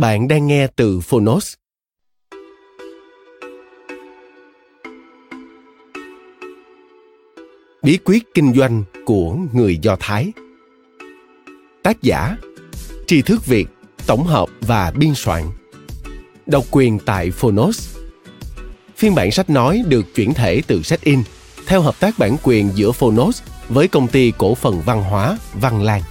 Bạn đang nghe từ Phonos. Bí quyết kinh doanh của người Do Thái Tác giả, Tri thức Việt, tổng hợp và biên soạn Độc quyền tại Phonos Phiên bản sách nói được chuyển thể từ sách in, theo hợp tác bản quyền giữa Phonos với công ty cổ phần văn hóa Văn Lang.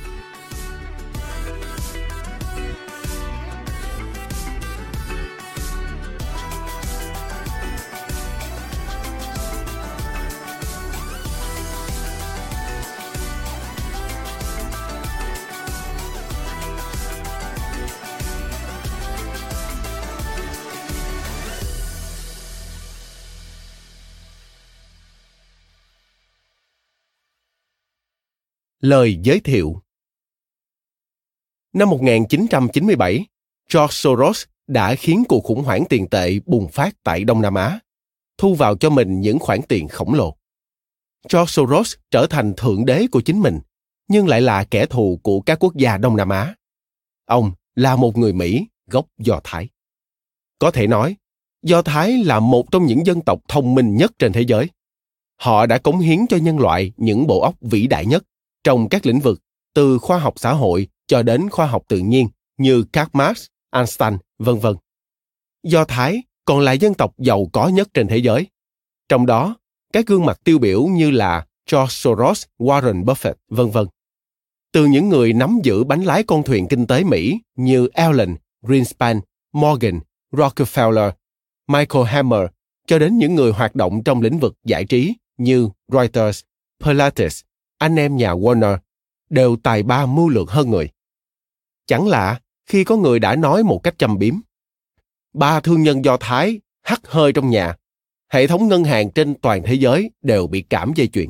Lời giới thiệu Năm 1997, George Soros đã khiến cuộc khủng hoảng tiền tệ bùng phát tại Đông Nam Á, thu vào cho mình những khoản tiền khổng lồ. George Soros trở thành thượng đế của chính mình, nhưng lại là kẻ thù của các quốc gia Đông Nam Á. Ông là một người Mỹ gốc Do Thái. Có thể nói, Do Thái là một trong những dân tộc thông minh nhất trên thế giới. Họ đã cống hiến cho nhân loại những bộ óc vĩ đại nhất trong các lĩnh vực từ khoa học xã hội cho đến khoa học tự nhiên như Karl Marx, Einstein, vân vân. Do Thái còn là dân tộc giàu có nhất trên thế giới. Trong đó, các gương mặt tiêu biểu như là George Soros, Warren Buffett, vân vân. Từ những người nắm giữ bánh lái con thuyền kinh tế Mỹ như Allen, Greenspan, Morgan, Rockefeller, Michael Hammer cho đến những người hoạt động trong lĩnh vực giải trí như Reuters, Pilates, anh em nhà Warner đều tài ba mưu lược hơn người. Chẳng lạ khi có người đã nói một cách châm biếm. Ba thương nhân Do Thái hắt hơi trong nhà, hệ thống ngân hàng trên toàn thế giới đều bị cảm dây chuyền.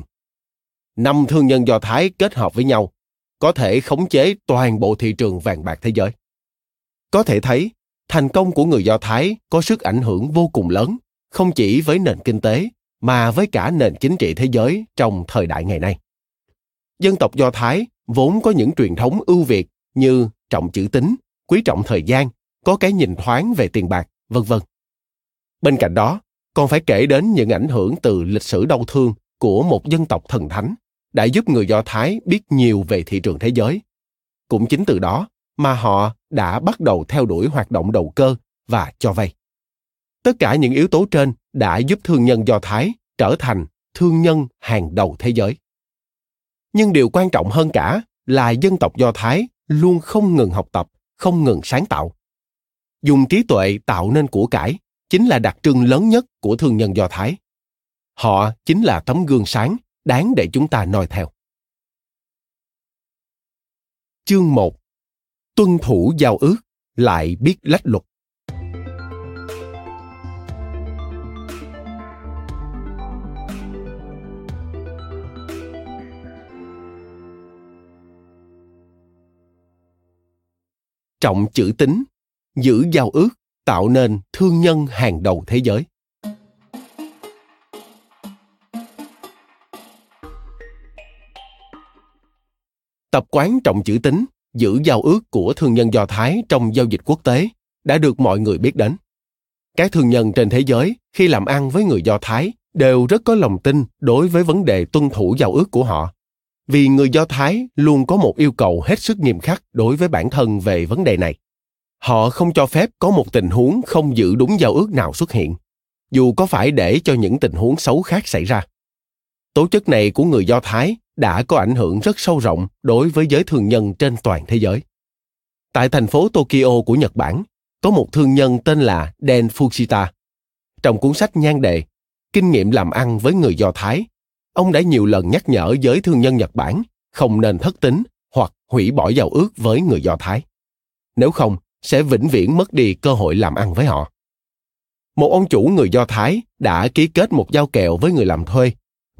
Năm thương nhân Do Thái kết hợp với nhau, có thể khống chế toàn bộ thị trường vàng bạc thế giới. Có thể thấy, thành công của người Do Thái có sức ảnh hưởng vô cùng lớn, không chỉ với nền kinh tế, mà với cả nền chính trị thế giới trong thời đại ngày nay dân tộc Do Thái vốn có những truyền thống ưu việt như trọng chữ tín, quý trọng thời gian, có cái nhìn thoáng về tiền bạc, vân vân. Bên cạnh đó, còn phải kể đến những ảnh hưởng từ lịch sử đau thương của một dân tộc thần thánh đã giúp người Do Thái biết nhiều về thị trường thế giới. Cũng chính từ đó mà họ đã bắt đầu theo đuổi hoạt động đầu cơ và cho vay. Tất cả những yếu tố trên đã giúp thương nhân Do Thái trở thành thương nhân hàng đầu thế giới nhưng điều quan trọng hơn cả là dân tộc do thái luôn không ngừng học tập, không ngừng sáng tạo. Dùng trí tuệ tạo nên của cải chính là đặc trưng lớn nhất của thương nhân do thái. Họ chính là tấm gương sáng đáng để chúng ta noi theo. Chương 1 tuân thủ giao ước, lại biết lách luật. Trọng chữ tín, giữ giao ước, tạo nên thương nhân hàng đầu thế giới. Tập quán trọng chữ tín, giữ giao ước của thương nhân Do Thái trong giao dịch quốc tế đã được mọi người biết đến. Các thương nhân trên thế giới khi làm ăn với người Do Thái đều rất có lòng tin đối với vấn đề tuân thủ giao ước của họ vì người do thái luôn có một yêu cầu hết sức nghiêm khắc đối với bản thân về vấn đề này. Họ không cho phép có một tình huống không giữ đúng giao ước nào xuất hiện, dù có phải để cho những tình huống xấu khác xảy ra. Tố chất này của người do thái đã có ảnh hưởng rất sâu rộng đối với giới thương nhân trên toàn thế giới. Tại thành phố tokyo của nhật bản, có một thương nhân tên là den fushita trong cuốn sách nhan đề, kinh nghiệm làm ăn với người do thái ông đã nhiều lần nhắc nhở giới thương nhân nhật bản không nên thất tính hoặc hủy bỏ giao ước với người do thái. Nếu không, sẽ vĩnh viễn mất đi cơ hội làm ăn với họ. Một ông chủ người do thái đã ký kết một giao kèo với người làm thuê.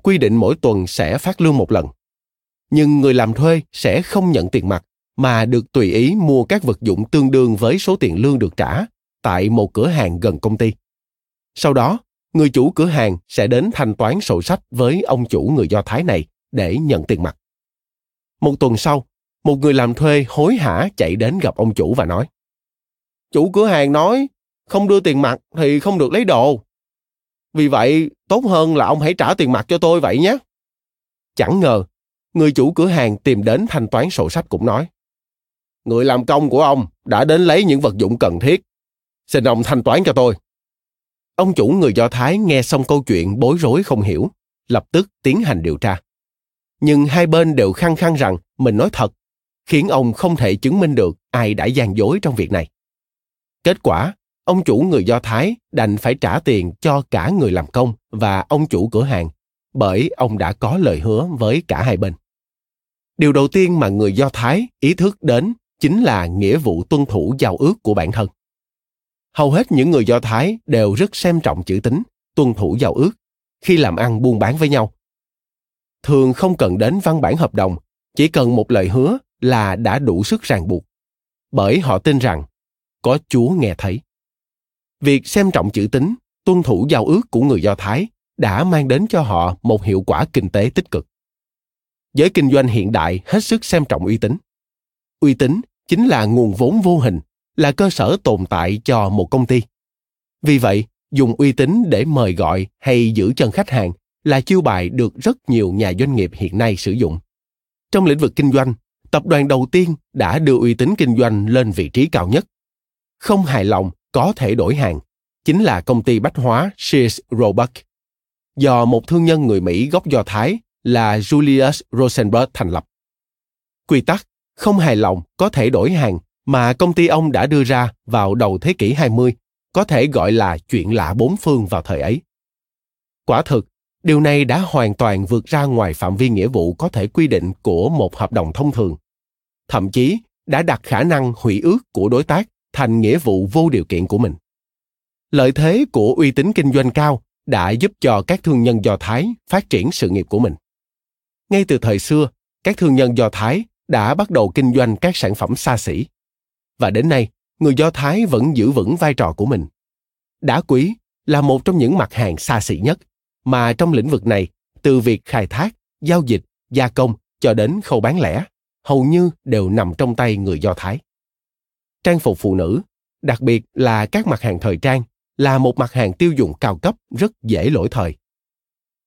Quy định mỗi tuần sẽ phát lương một lần. Nhưng người làm thuê sẽ không nhận tiền mặt mà được tùy ý mua các vật dụng tương đương với số tiền lương được trả tại một cửa hàng gần công ty. Sau đó người chủ cửa hàng sẽ đến thanh toán sổ sách với ông chủ người do thái này để nhận tiền mặt. Một tuần sau, một người làm thuê hối hả chạy đến gặp ông chủ và nói, chủ cửa hàng nói không đưa tiền mặt thì không được lấy đồ. Vì vậy, tốt hơn là ông hãy trả tiền mặt cho tôi vậy nhé. Chẳng ngờ, người chủ cửa hàng tìm đến thanh toán sổ sách cũng nói, người làm công của ông đã đến lấy những vật dụng cần thiết. Xin ông thanh toán cho tôi ông chủ người do thái nghe xong câu chuyện bối rối không hiểu, lập tức tiến hành điều tra. Nhưng hai bên đều khăng khăng rằng mình nói thật, khiến ông không thể chứng minh được ai đã gian dối trong việc này. Kết quả, ông chủ người do thái đành phải trả tiền cho cả người làm công và ông chủ cửa hàng, bởi ông đã có lời hứa với cả hai bên. Điều đầu tiên mà người do thái ý thức đến chính là nghĩa vụ tuân thủ giao ước của bản thân hầu hết những người do thái đều rất xem trọng chữ tín, tuân thủ giao ước, khi làm ăn buôn bán với nhau. Thường không cần đến văn bản hợp đồng, chỉ cần một lời hứa là đã đủ sức ràng buộc. Bởi họ tin rằng, có chúa nghe thấy. Việc xem trọng chữ tín, tuân thủ giao ước của người do thái đã mang đến cho họ một hiệu quả kinh tế tích cực. Giới kinh doanh hiện đại hết sức xem trọng uy tín. Uy tín chính là nguồn vốn vô hình là cơ sở tồn tại cho một công ty. Vì vậy, dùng uy tín để mời gọi hay giữ chân khách hàng là chiêu bài được rất nhiều nhà doanh nghiệp hiện nay sử dụng. Trong lĩnh vực kinh doanh, tập đoàn đầu tiên đã đưa uy tín kinh doanh lên vị trí cao nhất. Không hài lòng có thể đổi hàng, chính là công ty bách hóa Sears Roebuck. Do một thương nhân người Mỹ gốc Do Thái là Julius Rosenberg thành lập. Quy tắc, không hài lòng có thể đổi hàng mà công ty ông đã đưa ra vào đầu thế kỷ 20 có thể gọi là chuyện lạ bốn phương vào thời ấy. Quả thực, điều này đã hoàn toàn vượt ra ngoài phạm vi nghĩa vụ có thể quy định của một hợp đồng thông thường. Thậm chí đã đặt khả năng hủy ước của đối tác thành nghĩa vụ vô điều kiện của mình. Lợi thế của uy tín kinh doanh cao đã giúp cho các thương nhân Do Thái phát triển sự nghiệp của mình. Ngay từ thời xưa, các thương nhân Do Thái đã bắt đầu kinh doanh các sản phẩm xa xỉ. Và đến nay, người Do Thái vẫn giữ vững vai trò của mình. Đá quý là một trong những mặt hàng xa xỉ nhất, mà trong lĩnh vực này, từ việc khai thác, giao dịch, gia công cho đến khâu bán lẻ, hầu như đều nằm trong tay người Do Thái. Trang phục phụ nữ, đặc biệt là các mặt hàng thời trang, là một mặt hàng tiêu dùng cao cấp rất dễ lỗi thời.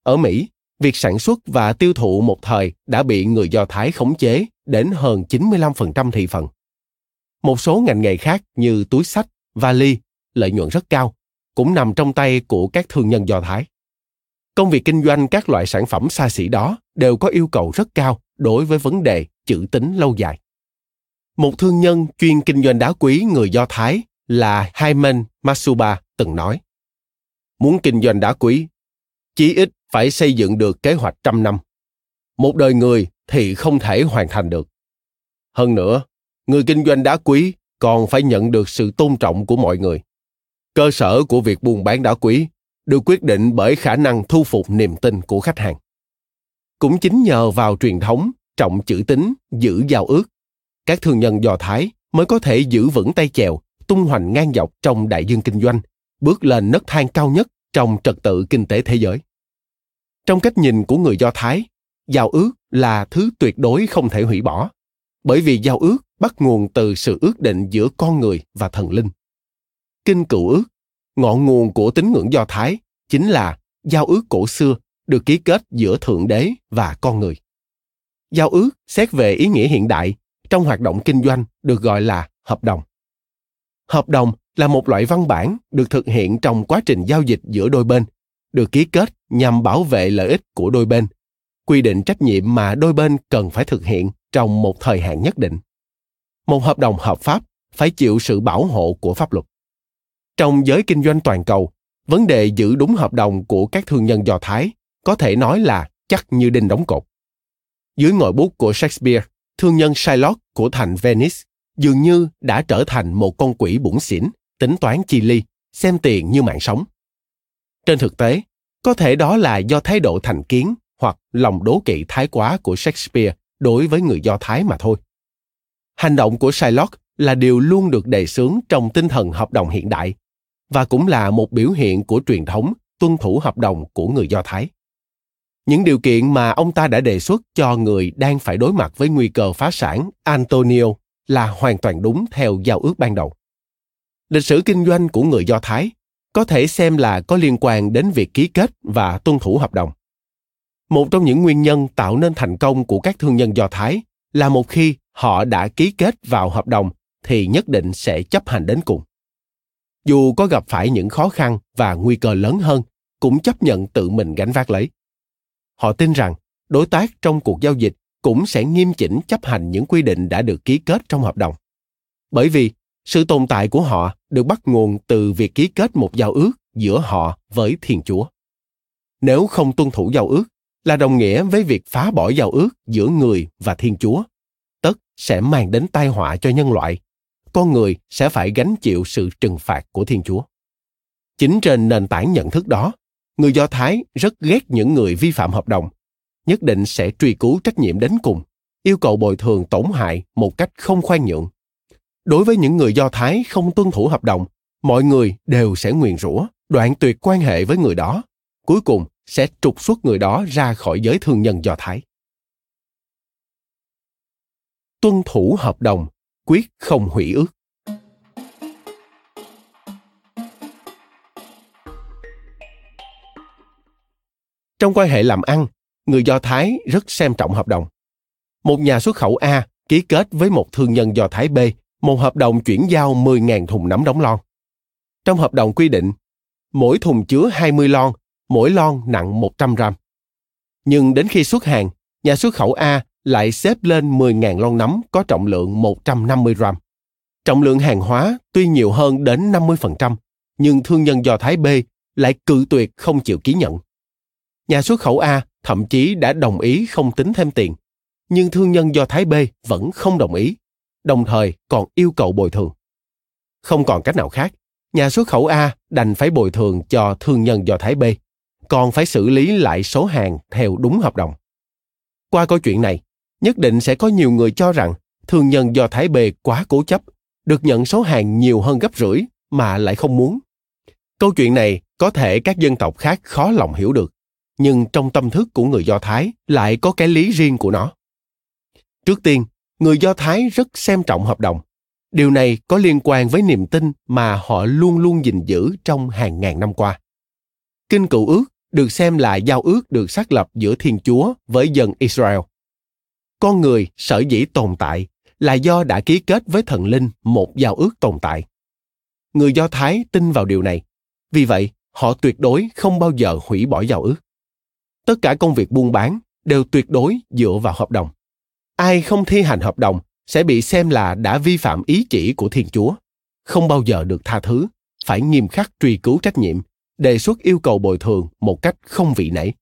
Ở Mỹ, việc sản xuất và tiêu thụ một thời đã bị người Do Thái khống chế đến hơn 95% thị phần. Một số ngành nghề khác như túi sách, vali, lợi nhuận rất cao, cũng nằm trong tay của các thương nhân Do Thái. Công việc kinh doanh các loại sản phẩm xa xỉ đó đều có yêu cầu rất cao đối với vấn đề chữ tính lâu dài. Một thương nhân chuyên kinh doanh đá quý người Do Thái là Hyman Masuba từng nói. Muốn kinh doanh đá quý, chí ít phải xây dựng được kế hoạch trăm năm. Một đời người thì không thể hoàn thành được. Hơn nữa, người kinh doanh đá quý còn phải nhận được sự tôn trọng của mọi người. Cơ sở của việc buôn bán đá quý được quyết định bởi khả năng thu phục niềm tin của khách hàng. Cũng chính nhờ vào truyền thống trọng chữ tín, giữ giao ước, các thương nhân Do Thái mới có thể giữ vững tay chèo, tung hoành ngang dọc trong đại dương kinh doanh, bước lên nấc thang cao nhất trong trật tự kinh tế thế giới. Trong cách nhìn của người Do Thái, giao ước là thứ tuyệt đối không thể hủy bỏ, bởi vì giao ước bắt nguồn từ sự ước định giữa con người và thần linh. Kinh cựu ước, ngọn nguồn của tín ngưỡng Do Thái chính là giao ước cổ xưa được ký kết giữa thượng đế và con người. Giao ước xét về ý nghĩa hiện đại trong hoạt động kinh doanh được gọi là hợp đồng. Hợp đồng là một loại văn bản được thực hiện trong quá trình giao dịch giữa đôi bên được ký kết nhằm bảo vệ lợi ích của đôi bên quy định trách nhiệm mà đôi bên cần phải thực hiện trong một thời hạn nhất định một hợp đồng hợp pháp phải chịu sự bảo hộ của pháp luật. Trong giới kinh doanh toàn cầu, vấn đề giữ đúng hợp đồng của các thương nhân do thái có thể nói là chắc như đinh đóng cột. Dưới ngòi bút của shakespeare, thương nhân shylock của thành venice dường như đã trở thành một con quỷ bủn xỉn, tính toán chi ly, xem tiền như mạng sống. Trên thực tế, có thể đó là do thái độ thành kiến hoặc lòng đố kỵ thái quá của shakespeare đối với người do thái mà thôi hành động của shylock là điều luôn được đề xướng trong tinh thần hợp đồng hiện đại và cũng là một biểu hiện của truyền thống, tuân thủ hợp đồng của người do thái. Những điều kiện mà ông ta đã đề xuất cho người đang phải đối mặt với nguy cơ phá sản antonio là hoàn toàn đúng theo giao ước ban đầu. Lịch sử kinh doanh của người do thái có thể xem là có liên quan đến việc ký kết và tuân thủ hợp đồng. Một trong những nguyên nhân tạo nên thành công của các thương nhân do thái là một khi họ đã ký kết vào hợp đồng thì nhất định sẽ chấp hành đến cùng. Dù có gặp phải những khó khăn và nguy cơ lớn hơn, cũng chấp nhận tự mình gánh vác lấy. Họ tin rằng đối tác trong cuộc giao dịch cũng sẽ nghiêm chỉnh chấp hành những quy định đã được ký kết trong hợp đồng. Bởi vì sự tồn tại của họ được bắt nguồn từ việc ký kết một giao ước giữa họ với thiên chúa. Nếu không tuân thủ giao ước là đồng nghĩa với việc phá bỏ giao ước giữa người và thiên chúa tất sẽ mang đến tai họa cho nhân loại. Con người sẽ phải gánh chịu sự trừng phạt của thiên chúa. Chính trên nền tảng nhận thức đó, người do thái rất ghét những người vi phạm hợp đồng, nhất định sẽ truy cứu trách nhiệm đến cùng, yêu cầu bồi thường tổn hại một cách không khoan nhượng. Đối với những người do thái không tuân thủ hợp đồng, mọi người đều sẽ nguyền rủa, đoạn tuyệt quan hệ với người đó, cuối cùng sẽ trục xuất người đó ra khỏi giới thương nhân do thái tuân thủ hợp đồng quyết không hủy ước trong quan hệ làm ăn người do thái rất xem trọng hợp đồng một nhà xuất khẩu A ký kết với một thương nhân do Thái B một hợp đồng chuyển giao 10.000 thùng nấm đóng lon. Trong hợp đồng quy định, mỗi thùng chứa 20 lon, mỗi lon nặng 100 gram. Nhưng đến khi xuất hàng, nhà xuất khẩu A lại xếp lên 10.000 lon nấm có trọng lượng 150 gram. Trọng lượng hàng hóa tuy nhiều hơn đến 50%, nhưng thương nhân do Thái B lại cự tuyệt không chịu ký nhận. Nhà xuất khẩu A thậm chí đã đồng ý không tính thêm tiền, nhưng thương nhân do Thái B vẫn không đồng ý, đồng thời còn yêu cầu bồi thường. Không còn cách nào khác, nhà xuất khẩu A đành phải bồi thường cho thương nhân do Thái B, còn phải xử lý lại số hàng theo đúng hợp đồng. Qua câu chuyện này, nhất định sẽ có nhiều người cho rằng thương nhân do Thái bề quá cố chấp, được nhận số hàng nhiều hơn gấp rưỡi mà lại không muốn. Câu chuyện này có thể các dân tộc khác khó lòng hiểu được, nhưng trong tâm thức của người Do Thái lại có cái lý riêng của nó. Trước tiên, người Do Thái rất xem trọng hợp đồng. Điều này có liên quan với niềm tin mà họ luôn luôn gìn giữ trong hàng ngàn năm qua. Kinh cựu ước được xem là giao ước được xác lập giữa Thiên Chúa với dân Israel. Con người sở dĩ tồn tại là do đã ký kết với thần linh một giao ước tồn tại. Người Do Thái tin vào điều này, vì vậy họ tuyệt đối không bao giờ hủy bỏ giao ước. Tất cả công việc buôn bán đều tuyệt đối dựa vào hợp đồng. Ai không thi hành hợp đồng sẽ bị xem là đã vi phạm ý chỉ của Thiên Chúa, không bao giờ được tha thứ, phải nghiêm khắc truy cứu trách nhiệm, đề xuất yêu cầu bồi thường một cách không vị nảy.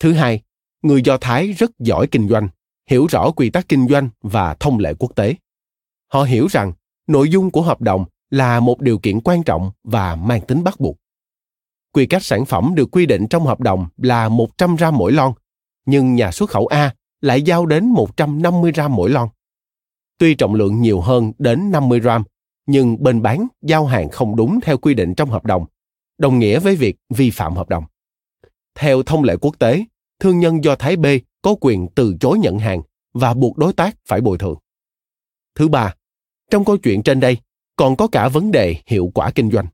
Thứ hai, người Do Thái rất giỏi kinh doanh, hiểu rõ quy tắc kinh doanh và thông lệ quốc tế. Họ hiểu rằng nội dung của hợp đồng là một điều kiện quan trọng và mang tính bắt buộc. Quy cách sản phẩm được quy định trong hợp đồng là 100 gram mỗi lon, nhưng nhà xuất khẩu A lại giao đến 150 gram mỗi lon. Tuy trọng lượng nhiều hơn đến 50 gram, nhưng bên bán giao hàng không đúng theo quy định trong hợp đồng, đồng nghĩa với việc vi phạm hợp đồng. Theo thông lệ quốc tế, thương nhân do Thái B có quyền từ chối nhận hàng và buộc đối tác phải bồi thường. Thứ ba, trong câu chuyện trên đây còn có cả vấn đề hiệu quả kinh doanh.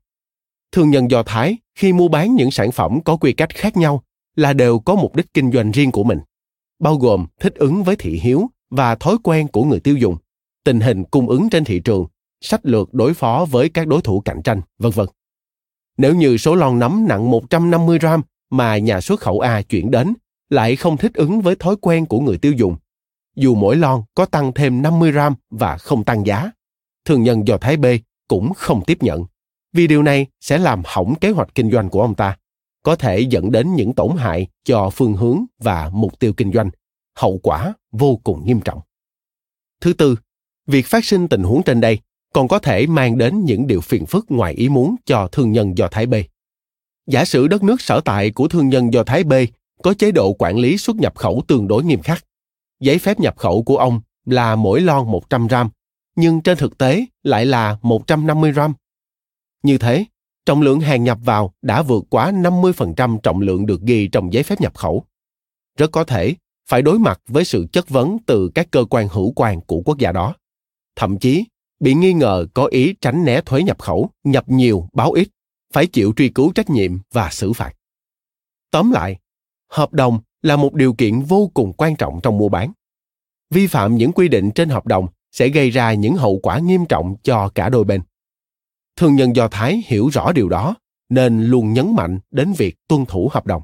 thương nhân do thái khi mua bán những sản phẩm có quy cách khác nhau là đều có mục đích kinh doanh riêng của mình bao gồm thích ứng với thị hiếu và thói quen của người tiêu dùng tình hình cung ứng trên thị trường sách lược đối phó với các đối thủ cạnh tranh, vân vân. Nếu như số lon nấm nặng 150 gram mà nhà xuất khẩu A chuyển đến lại không thích ứng với thói quen của người tiêu dùng, dù mỗi lon có tăng thêm 50 gram và không tăng giá, thương nhân do Thái B cũng không tiếp nhận, vì điều này sẽ làm hỏng kế hoạch kinh doanh của ông ta, có thể dẫn đến những tổn hại cho phương hướng và mục tiêu kinh doanh, hậu quả vô cùng nghiêm trọng. Thứ tư, việc phát sinh tình huống trên đây còn có thể mang đến những điều phiền phức ngoài ý muốn cho thương nhân do Thái B. Giả sử đất nước sở tại của thương nhân do Thái B có chế độ quản lý xuất nhập khẩu tương đối nghiêm khắc. Giấy phép nhập khẩu của ông là mỗi lon 100 gram, nhưng trên thực tế lại là 150 gram. Như thế, trọng lượng hàng nhập vào đã vượt quá 50% trọng lượng được ghi trong giấy phép nhập khẩu. Rất có thể phải đối mặt với sự chất vấn từ các cơ quan hữu quan của quốc gia đó. Thậm chí bị nghi ngờ có ý tránh né thuế nhập khẩu, nhập nhiều, báo ít, phải chịu truy cứu trách nhiệm và xử phạt. Tóm lại, hợp đồng là một điều kiện vô cùng quan trọng trong mua bán. Vi phạm những quy định trên hợp đồng sẽ gây ra những hậu quả nghiêm trọng cho cả đôi bên. Thương nhân Do Thái hiểu rõ điều đó nên luôn nhấn mạnh đến việc tuân thủ hợp đồng.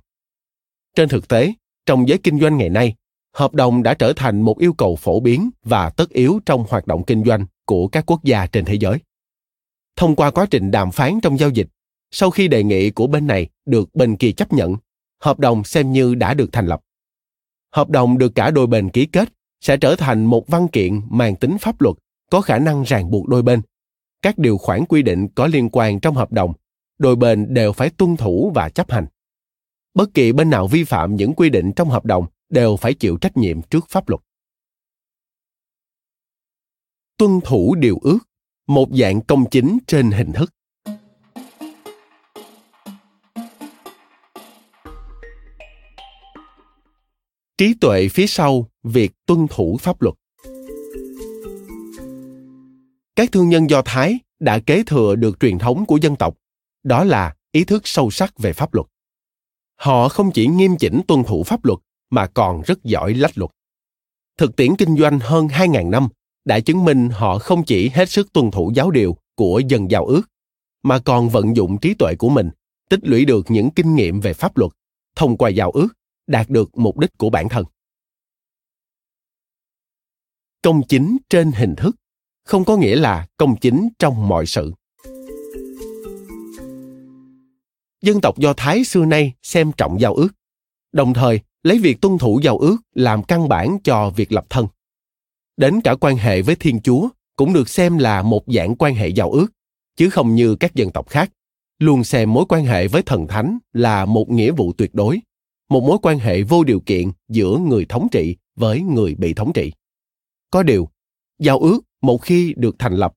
Trên thực tế, trong giới kinh doanh ngày nay, hợp đồng đã trở thành một yêu cầu phổ biến và tất yếu trong hoạt động kinh doanh của các quốc gia trên thế giới. Thông qua quá trình đàm phán trong giao dịch, sau khi đề nghị của bên này được bên kia chấp nhận, hợp đồng xem như đã được thành lập. Hợp đồng được cả đôi bên ký kết sẽ trở thành một văn kiện mang tính pháp luật có khả năng ràng buộc đôi bên. Các điều khoản quy định có liên quan trong hợp đồng, đôi bên đều phải tuân thủ và chấp hành. Bất kỳ bên nào vi phạm những quy định trong hợp đồng đều phải chịu trách nhiệm trước pháp luật tuân thủ điều ước một dạng công chính trên hình thức trí tuệ phía sau việc tuân thủ pháp luật. Các thương nhân do thái đã kế thừa được truyền thống của dân tộc. Đó là ý thức sâu sắc về pháp luật. Họ không chỉ nghiêm chỉnh tuân thủ pháp luật mà còn rất giỏi lách luật. Thực tiễn kinh doanh hơn 2.000 năm đã chứng minh họ không chỉ hết sức tuân thủ giáo điều của dân giao ước, mà còn vận dụng trí tuệ của mình, tích lũy được những kinh nghiệm về pháp luật, thông qua giao ước, đạt được mục đích của bản thân. Công chính trên hình thức không có nghĩa là công chính trong mọi sự. Dân tộc Do Thái xưa nay xem trọng giao ước, đồng thời lấy việc tuân thủ giao ước làm căn bản cho việc lập thân đến cả quan hệ với thiên chúa cũng được xem là một dạng quan hệ giao ước chứ không như các dân tộc khác luôn xem mối quan hệ với thần thánh là một nghĩa vụ tuyệt đối một mối quan hệ vô điều kiện giữa người thống trị với người bị thống trị. Có điều, giao ước một khi được thành lập,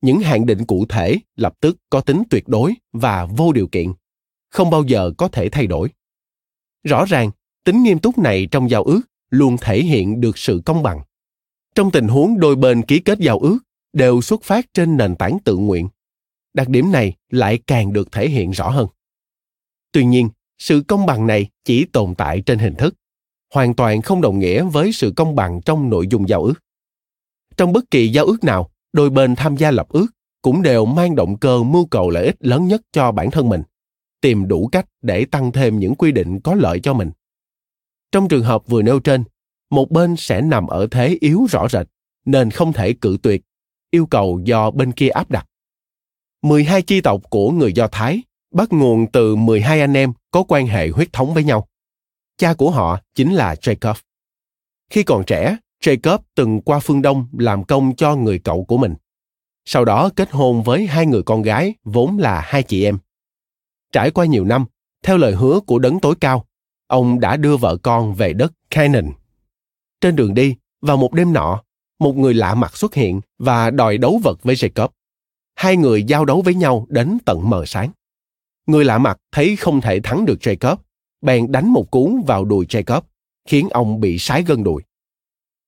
những hạn định cụ thể lập tức có tính tuyệt đối và vô điều kiện, không bao giờ có thể thay đổi. Rõ ràng, tính nghiêm túc này trong giao ước luôn thể hiện được sự công bằng. Trong tình huống đôi bên ký kết giao ước đều xuất phát trên nền tảng tự nguyện, đặc điểm này lại càng được thể hiện rõ hơn. Tuy nhiên sự công bằng này chỉ tồn tại trên hình thức hoàn toàn không đồng nghĩa với sự công bằng trong nội dung giao ước trong bất kỳ giao ước nào đôi bên tham gia lập ước cũng đều mang động cơ mưu cầu lợi ích lớn nhất cho bản thân mình tìm đủ cách để tăng thêm những quy định có lợi cho mình trong trường hợp vừa nêu trên một bên sẽ nằm ở thế yếu rõ rệt, nên không thể cự tuyệt, yêu cầu do bên kia áp đặt. 12 chi tộc của người Do Thái bắt nguồn từ 12 anh em có quan hệ huyết thống với nhau. Cha của họ chính là Jacob. Khi còn trẻ, Jacob từng qua phương Đông làm công cho người cậu của mình. Sau đó kết hôn với hai người con gái vốn là hai chị em. Trải qua nhiều năm, theo lời hứa của đấng tối cao, ông đã đưa vợ con về đất Canaan trên đường đi, vào một đêm nọ, một người lạ mặt xuất hiện và đòi đấu vật với Jacob. Hai người giao đấu với nhau đến tận mờ sáng. Người lạ mặt thấy không thể thắng được Jacob, bèn đánh một cú vào đùi Jacob, khiến ông bị sái gân đùi.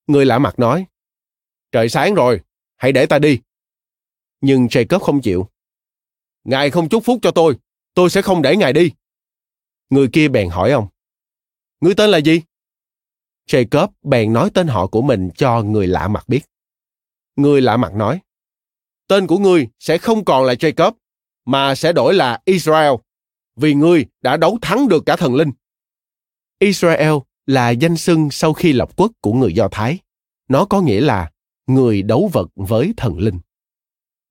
Người lạ mặt nói, Trời sáng rồi, hãy để ta đi. Nhưng Jacob không chịu. Ngài không chúc phúc cho tôi, tôi sẽ không để ngài đi. Người kia bèn hỏi ông. Ngươi tên là gì? Jacob bèn nói tên họ của mình cho người lạ mặt biết. Người lạ mặt nói, tên của ngươi sẽ không còn là Jacob, mà sẽ đổi là Israel, vì ngươi đã đấu thắng được cả thần linh. Israel là danh xưng sau khi lập quốc của người Do Thái. Nó có nghĩa là người đấu vật với thần linh.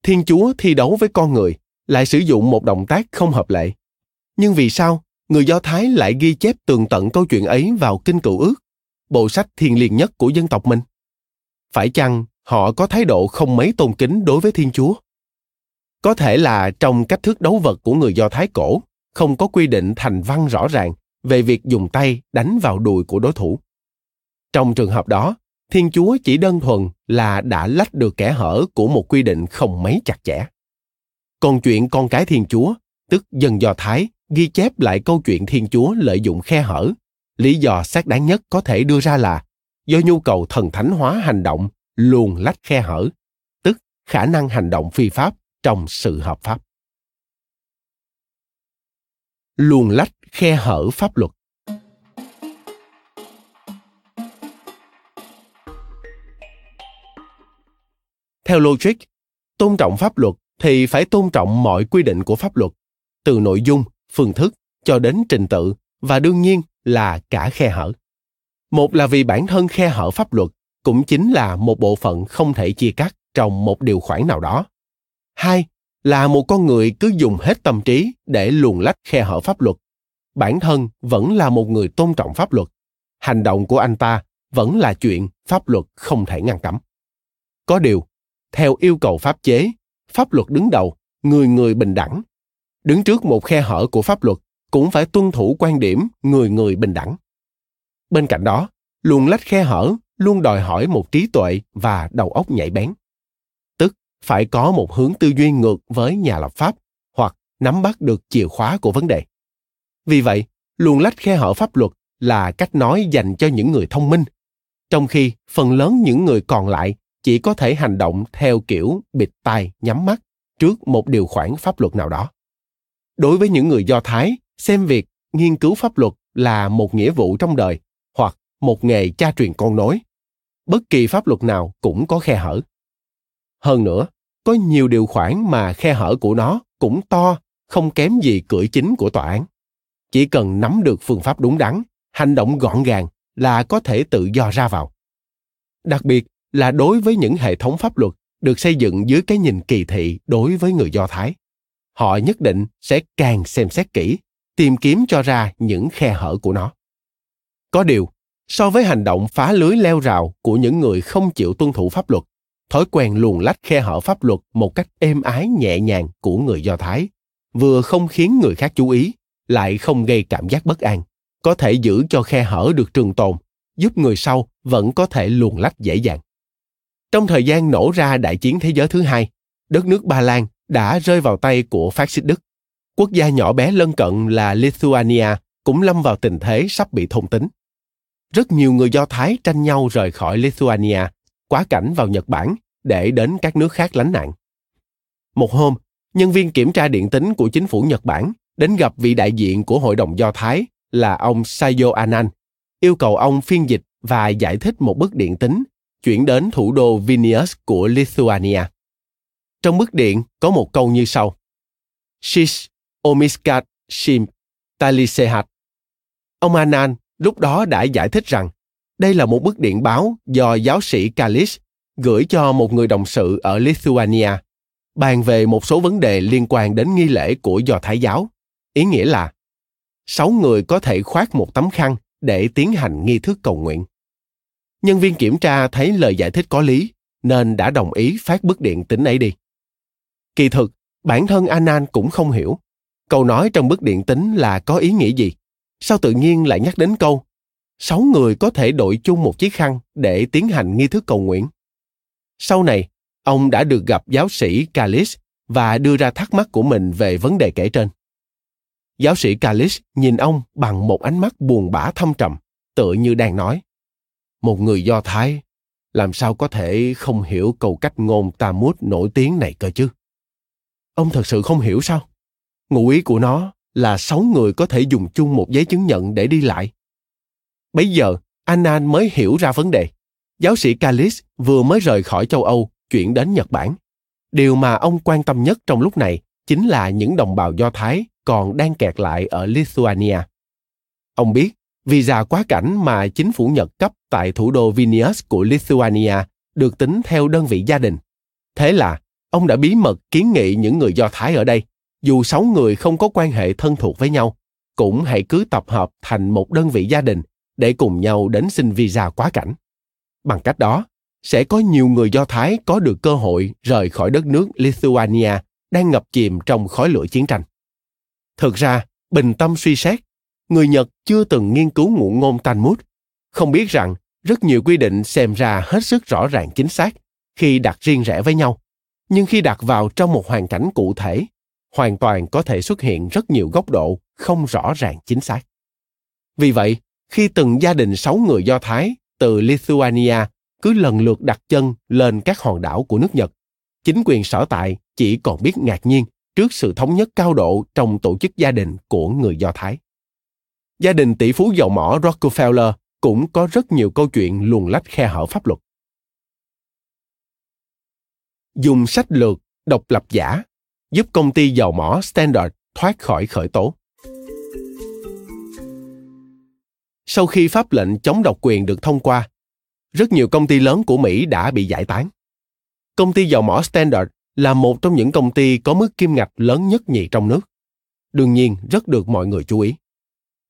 Thiên Chúa thi đấu với con người lại sử dụng một động tác không hợp lệ. Nhưng vì sao người Do Thái lại ghi chép tường tận câu chuyện ấy vào Kinh Cựu Ước, bộ sách thiêng liêng nhất của dân tộc mình? Phải chăng họ có thái độ không mấy tôn kính đối với Thiên Chúa? Có thể là trong cách thức đấu vật của người Do Thái cổ, không có quy định thành văn rõ ràng về việc dùng tay đánh vào đùi của đối thủ. Trong trường hợp đó, Thiên Chúa chỉ đơn thuần là đã lách được kẻ hở của một quy định không mấy chặt chẽ. Còn chuyện con cái Thiên Chúa, tức dân Do Thái, ghi chép lại câu chuyện Thiên Chúa lợi dụng khe hở. Lý do xác đáng nhất có thể đưa ra là do nhu cầu thần thánh hóa hành động luồn lách khe hở, tức khả năng hành động phi pháp trong sự hợp pháp. Luồn lách khe hở pháp luật. Theo logic, tôn trọng pháp luật thì phải tôn trọng mọi quy định của pháp luật, từ nội dung, phương thức cho đến trình tự và đương nhiên là cả khe hở. Một là vì bản thân khe hở pháp luật cũng chính là một bộ phận không thể chia cắt trong một điều khoản nào đó hai, là một con người cứ dùng hết tâm trí để luồn lách khe hở pháp luật. Bản thân vẫn là một người tôn trọng pháp luật. Hành động của anh ta vẫn là chuyện pháp luật không thể ngăn cấm. Có điều, theo yêu cầu pháp chế, pháp luật đứng đầu, người người bình đẳng. Đứng trước một khe hở của pháp luật cũng phải tuân thủ quan điểm người người bình đẳng. Bên cạnh đó, luồn lách khe hở luôn đòi hỏi một trí tuệ và đầu óc nhạy bén phải có một hướng tư duy ngược với nhà lập pháp hoặc nắm bắt được chìa khóa của vấn đề. Vì vậy luồn lách khe hở pháp luật là cách nói dành cho những người thông minh, trong khi phần lớn những người còn lại chỉ có thể hành động theo kiểu bịt tai nhắm mắt trước một điều khoản pháp luật nào đó. Đối với những người do thái, xem việc nghiên cứu pháp luật là một nghĩa vụ trong đời hoặc một nghề cha truyền con nối, bất kỳ pháp luật nào cũng có khe hở hơn nữa, có nhiều điều khoản mà khe hở của nó cũng to, không kém gì cửa chính của tòa án. Chỉ cần nắm được phương pháp đúng đắn, hành động gọn gàng là có thể tự do ra vào. Đặc biệt là đối với những hệ thống pháp luật được xây dựng dưới cái nhìn kỳ thị đối với người do thái, họ nhất định sẽ càng xem xét kỹ, tìm kiếm cho ra những khe hở của nó. Có điều, so với hành động phá lưới leo rào của những người không chịu tuân thủ pháp luật thói quen luồn lách khe hở pháp luật một cách êm ái, nhẹ nhàng của người do thái. Vừa không khiến người khác chú ý, lại không gây cảm giác bất an. Có thể giữ cho khe hở được trường tồn, giúp người sau vẫn có thể luồn lách dễ dàng. Trong thời gian nổ ra đại chiến thế giới thứ hai, đất nước ba lan đã rơi vào tay của phát xít đức. Quốc gia nhỏ bé lân cận là lithuania cũng lâm vào tình thế sắp bị thôn tính. Rất nhiều người do thái tranh nhau rời khỏi lithuania quá cảnh vào nhật bản để đến các nước khác lánh nạn một hôm nhân viên kiểm tra điện tính của chính phủ nhật bản đến gặp vị đại diện của hội đồng do thái là ông sayo Anan, yêu cầu ông phiên dịch và giải thích một bức điện tính chuyển đến thủ đô Vilnius của Lithuania. Trong bức điện có một câu như sau. Shish omiskat shim talisehat. Ông Anan lúc đó đã giải thích rằng đây là một bức điện báo do giáo sĩ Kalis gửi cho một người đồng sự ở Lithuania bàn về một số vấn đề liên quan đến nghi lễ của Do Thái giáo. Ý nghĩa là sáu người có thể khoác một tấm khăn để tiến hành nghi thức cầu nguyện. Nhân viên kiểm tra thấy lời giải thích có lý, nên đã đồng ý phát bức điện tính ấy đi. Kỳ thực, bản thân Anan cũng không hiểu. Câu nói trong bức điện tính là có ý nghĩa gì? Sao tự nhiên lại nhắc đến câu sáu người có thể đội chung một chiếc khăn để tiến hành nghi thức cầu nguyện? Sau này, ông đã được gặp giáo sĩ Kalis và đưa ra thắc mắc của mình về vấn đề kể trên. Giáo sĩ Kalis nhìn ông bằng một ánh mắt buồn bã thâm trầm, tựa như đang nói một người do thái làm sao có thể không hiểu câu cách ngôn ta mút nổi tiếng này cơ chứ ông thật sự không hiểu sao? Ngụ ý của nó là sáu người có thể dùng chung một giấy chứng nhận để đi lại. Bây giờ, Annan mới hiểu ra vấn đề. Giáo sĩ Kalis vừa mới rời khỏi châu Âu, chuyển đến Nhật Bản. Điều mà ông quan tâm nhất trong lúc này chính là những đồng bào Do Thái còn đang kẹt lại ở Lithuania. Ông biết, visa quá cảnh mà chính phủ Nhật cấp tại thủ đô Vilnius của Lithuania được tính theo đơn vị gia đình. Thế là, ông đã bí mật kiến nghị những người Do Thái ở đây, dù sáu người không có quan hệ thân thuộc với nhau, cũng hãy cứ tập hợp thành một đơn vị gia đình để cùng nhau đến xin visa quá cảnh. Bằng cách đó, sẽ có nhiều người Do Thái có được cơ hội rời khỏi đất nước Lithuania đang ngập chìm trong khói lửa chiến tranh. Thực ra, bình tâm suy xét, người Nhật chưa từng nghiên cứu ngụ ngôn Talmud, không biết rằng rất nhiều quy định xem ra hết sức rõ ràng chính xác khi đặt riêng rẽ với nhau, nhưng khi đặt vào trong một hoàn cảnh cụ thể, hoàn toàn có thể xuất hiện rất nhiều góc độ không rõ ràng chính xác. Vì vậy, khi từng gia đình sáu người Do Thái từ Lithuania cứ lần lượt đặt chân lên các hòn đảo của nước Nhật, chính quyền sở tại chỉ còn biết ngạc nhiên trước sự thống nhất cao độ trong tổ chức gia đình của người Do Thái. Gia đình tỷ phú dầu mỏ Rockefeller cũng có rất nhiều câu chuyện luồn lách khe hở pháp luật. Dùng sách lược độc lập giả giúp công ty dầu mỏ Standard thoát khỏi khởi tố. Sau khi pháp lệnh chống độc quyền được thông qua, rất nhiều công ty lớn của Mỹ đã bị giải tán. Công ty dầu mỏ Standard là một trong những công ty có mức kim ngạch lớn nhất nhì trong nước. Đương nhiên rất được mọi người chú ý.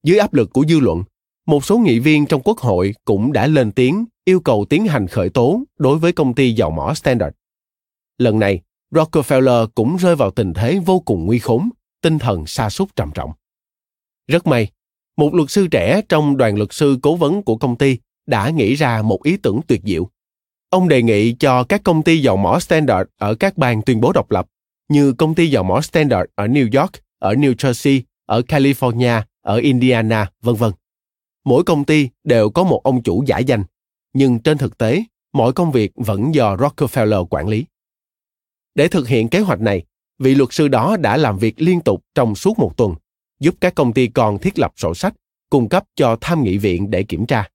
Dưới áp lực của dư luận, một số nghị viên trong quốc hội cũng đã lên tiếng yêu cầu tiến hành khởi tố đối với công ty dầu mỏ Standard. Lần này, Rockefeller cũng rơi vào tình thế vô cùng nguy khốn, tinh thần sa sút trầm trọng. Rất may, một luật sư trẻ trong đoàn luật sư cố vấn của công ty đã nghĩ ra một ý tưởng tuyệt diệu. Ông đề nghị cho các công ty dầu mỏ Standard ở các bang tuyên bố độc lập, như công ty dầu mỏ Standard ở New York, ở New Jersey, ở California, ở Indiana, vân vân. Mỗi công ty đều có một ông chủ giả danh, nhưng trên thực tế, mọi công việc vẫn do Rockefeller quản lý. Để thực hiện kế hoạch này, vị luật sư đó đã làm việc liên tục trong suốt một tuần, giúp các công ty còn thiết lập sổ sách, cung cấp cho tham nghị viện để kiểm tra.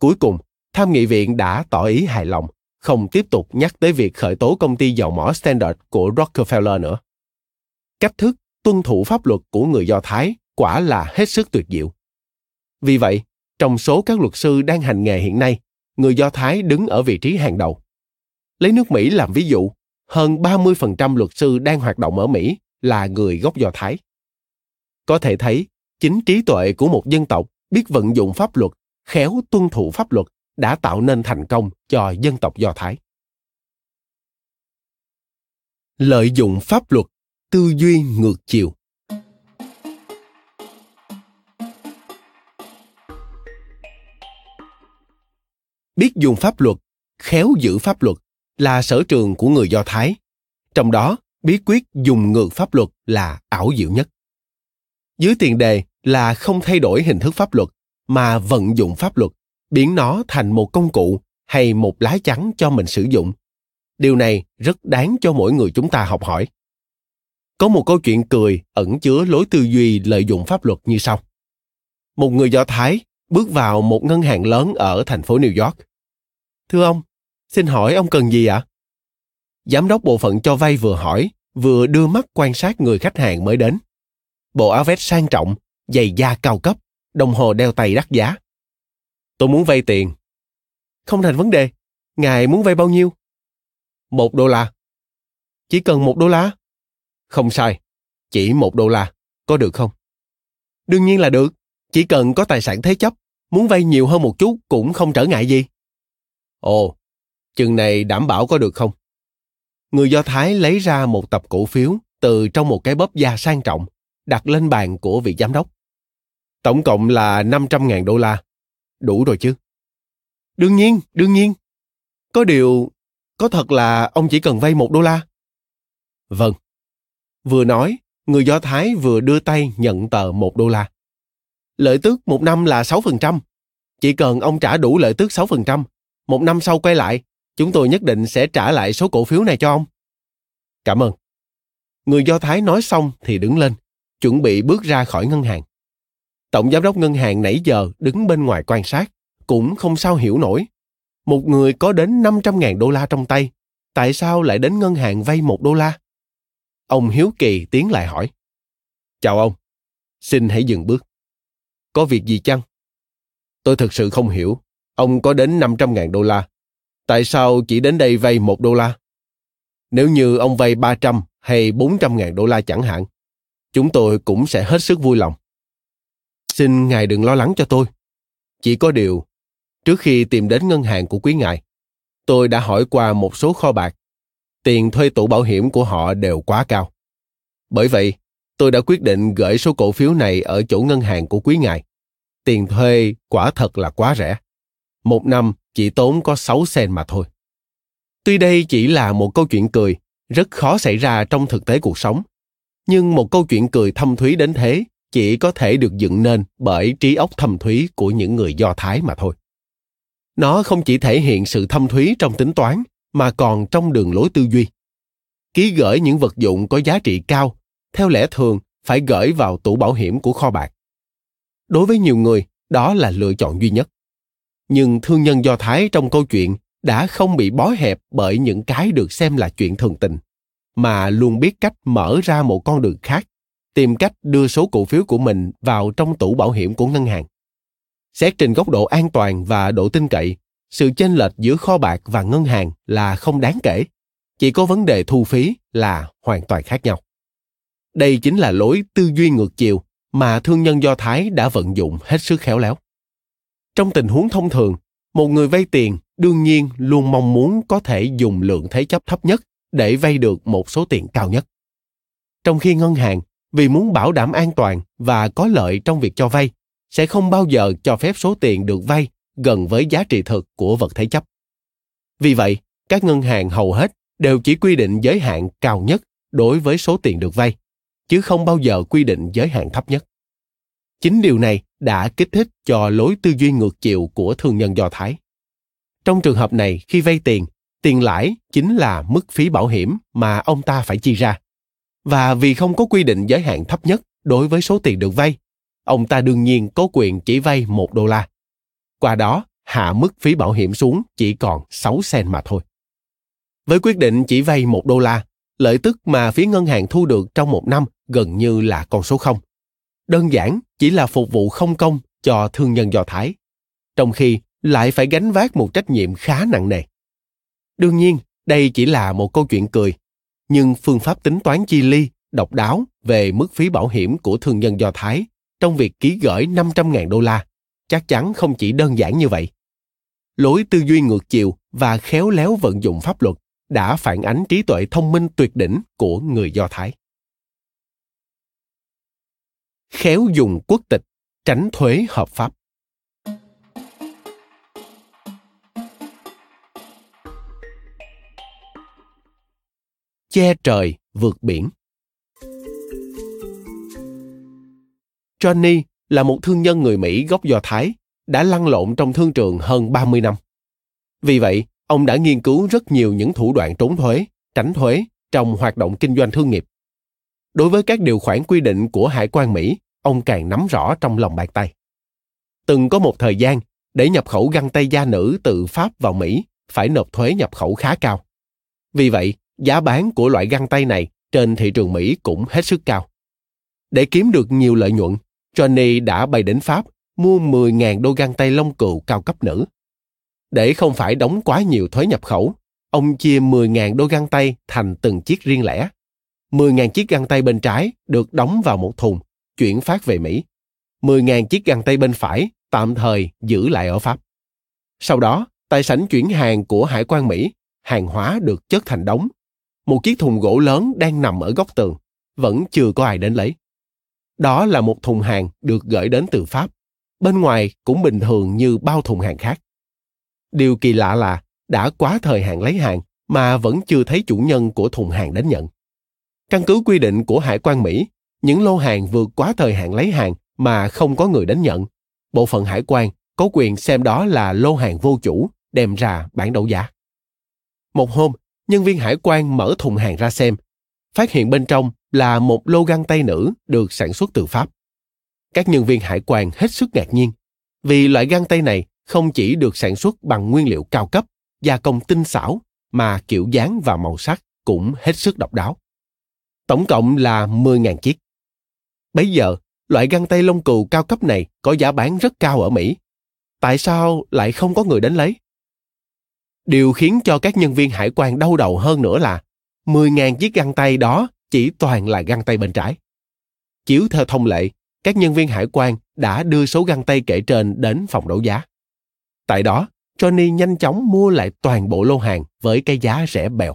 Cuối cùng, tham nghị viện đã tỏ ý hài lòng, không tiếp tục nhắc tới việc khởi tố công ty dầu mỏ Standard của Rockefeller nữa. Cách thức tuân thủ pháp luật của người Do Thái quả là hết sức tuyệt diệu. Vì vậy, trong số các luật sư đang hành nghề hiện nay, người Do Thái đứng ở vị trí hàng đầu. Lấy nước Mỹ làm ví dụ, hơn 30% luật sư đang hoạt động ở Mỹ là người gốc Do Thái. Có thể thấy, chính trí tuệ của một dân tộc biết vận dụng pháp luật, khéo tuân thủ pháp luật đã tạo nên thành công cho dân tộc Do Thái. Lợi dụng pháp luật, tư duy ngược chiều. Biết dùng pháp luật, khéo giữ pháp luật là sở trường của người Do Thái. Trong đó, bí quyết dùng ngược pháp luật là ảo diệu nhất. Dưới tiền đề là không thay đổi hình thức pháp luật mà vận dụng pháp luật, biến nó thành một công cụ hay một lá chắn cho mình sử dụng. Điều này rất đáng cho mỗi người chúng ta học hỏi. Có một câu chuyện cười ẩn chứa lối tư duy lợi dụng pháp luật như sau. Một người Do Thái bước vào một ngân hàng lớn ở thành phố New York. Thưa ông, Xin hỏi ông cần gì ạ? Giám đốc bộ phận cho vay vừa hỏi, vừa đưa mắt quan sát người khách hàng mới đến. Bộ áo vest sang trọng, giày da cao cấp, đồng hồ đeo tay đắt giá. Tôi muốn vay tiền. Không thành vấn đề. Ngài muốn vay bao nhiêu? Một đô la. Chỉ cần một đô la? Không sai. Chỉ một đô la. Có được không? Đương nhiên là được. Chỉ cần có tài sản thế chấp, muốn vay nhiều hơn một chút cũng không trở ngại gì. Ồ, Chừng này đảm bảo có được không? Người Do Thái lấy ra một tập cổ phiếu từ trong một cái bóp da sang trọng, đặt lên bàn của vị giám đốc. Tổng cộng là 500.000 đô la. Đủ rồi chứ? Đương nhiên, đương nhiên. Có điều, có thật là ông chỉ cần vay một đô la? Vâng. Vừa nói, người Do Thái vừa đưa tay nhận tờ một đô la. Lợi tức một năm là 6%. Chỉ cần ông trả đủ lợi tức 6%, một năm sau quay lại, chúng tôi nhất định sẽ trả lại số cổ phiếu này cho ông. Cảm ơn. người Do Thái nói xong thì đứng lên, chuẩn bị bước ra khỏi ngân hàng. Tổng giám đốc ngân hàng nãy giờ đứng bên ngoài quan sát, cũng không sao hiểu nổi. Một người có đến 500.000 đô la trong tay, tại sao lại đến ngân hàng vay một đô la? Ông Hiếu Kỳ tiến lại hỏi. Chào ông, xin hãy dừng bước. Có việc gì chăng? Tôi thực sự không hiểu. Ông có đến 500.000 đô la. Tại sao chỉ đến đây vay một đô la? Nếu như ông vay 300 hay 400.000 đô la chẳng hạn, chúng tôi cũng sẽ hết sức vui lòng. Xin ngài đừng lo lắng cho tôi. Chỉ có điều, trước khi tìm đến ngân hàng của quý ngài, tôi đã hỏi qua một số kho bạc. Tiền thuê tủ bảo hiểm của họ đều quá cao. Bởi vậy, tôi đã quyết định gửi số cổ phiếu này ở chỗ ngân hàng của quý ngài. Tiền thuê quả thật là quá rẻ. Một năm chỉ tốn có 6 sen mà thôi. Tuy đây chỉ là một câu chuyện cười, rất khó xảy ra trong thực tế cuộc sống. Nhưng một câu chuyện cười thâm thúy đến thế chỉ có thể được dựng nên bởi trí óc thâm thúy của những người Do Thái mà thôi. Nó không chỉ thể hiện sự thâm thúy trong tính toán, mà còn trong đường lối tư duy. Ký gửi những vật dụng có giá trị cao, theo lẽ thường phải gửi vào tủ bảo hiểm của kho bạc. Đối với nhiều người, đó là lựa chọn duy nhất. Nhưng thương nhân Do Thái trong câu chuyện đã không bị bó hẹp bởi những cái được xem là chuyện thường tình, mà luôn biết cách mở ra một con đường khác tìm cách đưa số cổ phiếu của mình vào trong tủ bảo hiểm của ngân hàng. Xét trên góc độ an toàn và độ tin cậy, sự chênh lệch giữa kho bạc và ngân hàng là không đáng kể. Chỉ có vấn đề thu phí là hoàn toàn khác nhau. Đây chính là lối tư duy ngược chiều mà thương nhân Do Thái đã vận dụng hết sức khéo léo. Trong tình huống thông thường, một người vay tiền đương nhiên luôn mong muốn có thể dùng lượng thế chấp thấp nhất để vay được một số tiền cao nhất. Trong khi ngân hàng vì muốn bảo đảm an toàn và có lợi trong việc cho vay sẽ không bao giờ cho phép số tiền được vay gần với giá trị thực của vật thế chấp. Vì vậy, các ngân hàng hầu hết đều chỉ quy định giới hạn cao nhất đối với số tiền được vay, chứ không bao giờ quy định giới hạn thấp nhất. Chính điều này đã kích thích cho lối tư duy ngược chiều của thương nhân Do Thái. Trong trường hợp này, khi vay tiền, tiền lãi chính là mức phí bảo hiểm mà ông ta phải chi ra và vì không có quy định giới hạn thấp nhất đối với số tiền được vay, ông ta đương nhiên có quyền chỉ vay một đô la. Qua đó, hạ mức phí bảo hiểm xuống chỉ còn 6 sen mà thôi. Với quyết định chỉ vay một đô la, lợi tức mà phía ngân hàng thu được trong một năm gần như là con số không. Đơn giản chỉ là phục vụ không công cho thương nhân Do Thái, trong khi lại phải gánh vác một trách nhiệm khá nặng nề. Đương nhiên, đây chỉ là một câu chuyện cười nhưng phương pháp tính toán chi ly, độc đáo về mức phí bảo hiểm của thương nhân Do Thái trong việc ký gửi 500.000 đô la chắc chắn không chỉ đơn giản như vậy. Lối tư duy ngược chiều và khéo léo vận dụng pháp luật đã phản ánh trí tuệ thông minh tuyệt đỉnh của người Do Thái. Khéo dùng quốc tịch, tránh thuế hợp pháp. Che trời vượt biển. Johnny là một thương nhân người Mỹ gốc Do Thái, đã lăn lộn trong thương trường hơn 30 năm. Vì vậy, ông đã nghiên cứu rất nhiều những thủ đoạn trốn thuế, tránh thuế trong hoạt động kinh doanh thương nghiệp. Đối với các điều khoản quy định của Hải quan Mỹ, ông càng nắm rõ trong lòng bàn tay. Từng có một thời gian, để nhập khẩu găng tay da nữ từ Pháp vào Mỹ phải nộp thuế nhập khẩu khá cao. Vì vậy, giá bán của loại găng tay này trên thị trường Mỹ cũng hết sức cao. Để kiếm được nhiều lợi nhuận, Johnny đã bay đến Pháp mua 10.000 đôi găng tay lông cừu cao cấp nữ. Để không phải đóng quá nhiều thuế nhập khẩu, ông chia 10.000 đôi găng tay thành từng chiếc riêng lẻ. 10.000 chiếc găng tay bên trái được đóng vào một thùng, chuyển phát về Mỹ. 10.000 chiếc găng tay bên phải tạm thời giữ lại ở Pháp. Sau đó, tại sảnh chuyển hàng của Hải quan Mỹ, hàng hóa được chất thành đống một chiếc thùng gỗ lớn đang nằm ở góc tường, vẫn chưa có ai đến lấy. Đó là một thùng hàng được gửi đến từ Pháp. Bên ngoài cũng bình thường như bao thùng hàng khác. Điều kỳ lạ là đã quá thời hạn lấy hàng mà vẫn chưa thấy chủ nhân của thùng hàng đến nhận. Căn cứ quy định của Hải quan Mỹ, những lô hàng vượt quá thời hạn lấy hàng mà không có người đến nhận, bộ phận hải quan có quyền xem đó là lô hàng vô chủ, đem ra bán đấu giá. Một hôm, nhân viên hải quan mở thùng hàng ra xem, phát hiện bên trong là một lô găng tay nữ được sản xuất từ Pháp. Các nhân viên hải quan hết sức ngạc nhiên vì loại găng tay này không chỉ được sản xuất bằng nguyên liệu cao cấp, gia công tinh xảo mà kiểu dáng và màu sắc cũng hết sức độc đáo. Tổng cộng là 10.000 chiếc. Bây giờ, loại găng tay lông cừu cao cấp này có giá bán rất cao ở Mỹ. Tại sao lại không có người đến lấy? Điều khiến cho các nhân viên hải quan đau đầu hơn nữa là 10.000 chiếc găng tay đó chỉ toàn là găng tay bên trái. Chiếu theo thông lệ, các nhân viên hải quan đã đưa số găng tay kể trên đến phòng đấu giá. Tại đó, Johnny nhanh chóng mua lại toàn bộ lô hàng với cái giá rẻ bèo.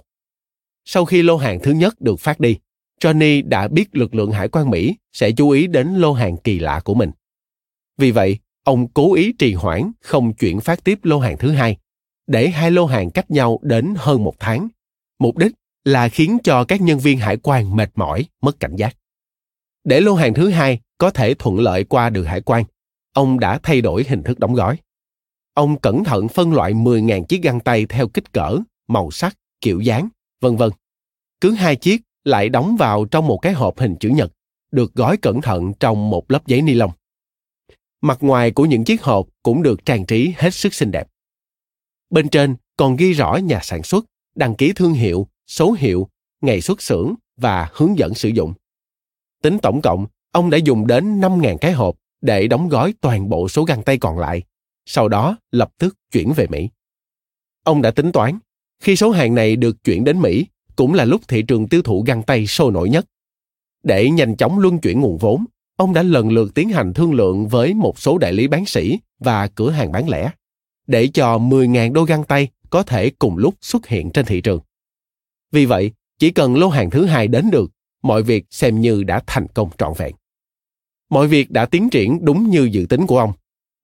Sau khi lô hàng thứ nhất được phát đi, Johnny đã biết lực lượng hải quan Mỹ sẽ chú ý đến lô hàng kỳ lạ của mình. Vì vậy, ông cố ý trì hoãn không chuyển phát tiếp lô hàng thứ hai, để hai lô hàng cách nhau đến hơn một tháng. Mục đích là khiến cho các nhân viên hải quan mệt mỏi, mất cảnh giác. Để lô hàng thứ hai có thể thuận lợi qua đường hải quan, ông đã thay đổi hình thức đóng gói. Ông cẩn thận phân loại 10.000 chiếc găng tay theo kích cỡ, màu sắc, kiểu dáng, vân vân. Cứ hai chiếc lại đóng vào trong một cái hộp hình chữ nhật, được gói cẩn thận trong một lớp giấy ni lông. Mặt ngoài của những chiếc hộp cũng được trang trí hết sức xinh đẹp. Bên trên còn ghi rõ nhà sản xuất, đăng ký thương hiệu, số hiệu, ngày xuất xưởng và hướng dẫn sử dụng. Tính tổng cộng, ông đã dùng đến 5.000 cái hộp để đóng gói toàn bộ số găng tay còn lại, sau đó lập tức chuyển về Mỹ. Ông đã tính toán, khi số hàng này được chuyển đến Mỹ, cũng là lúc thị trường tiêu thụ găng tay sôi nổi nhất. Để nhanh chóng luân chuyển nguồn vốn, ông đã lần lượt tiến hành thương lượng với một số đại lý bán sỉ và cửa hàng bán lẻ, để cho 10.000 đôi găng tay có thể cùng lúc xuất hiện trên thị trường. Vì vậy, chỉ cần lô hàng thứ hai đến được, mọi việc xem như đã thành công trọn vẹn. Mọi việc đã tiến triển đúng như dự tính của ông.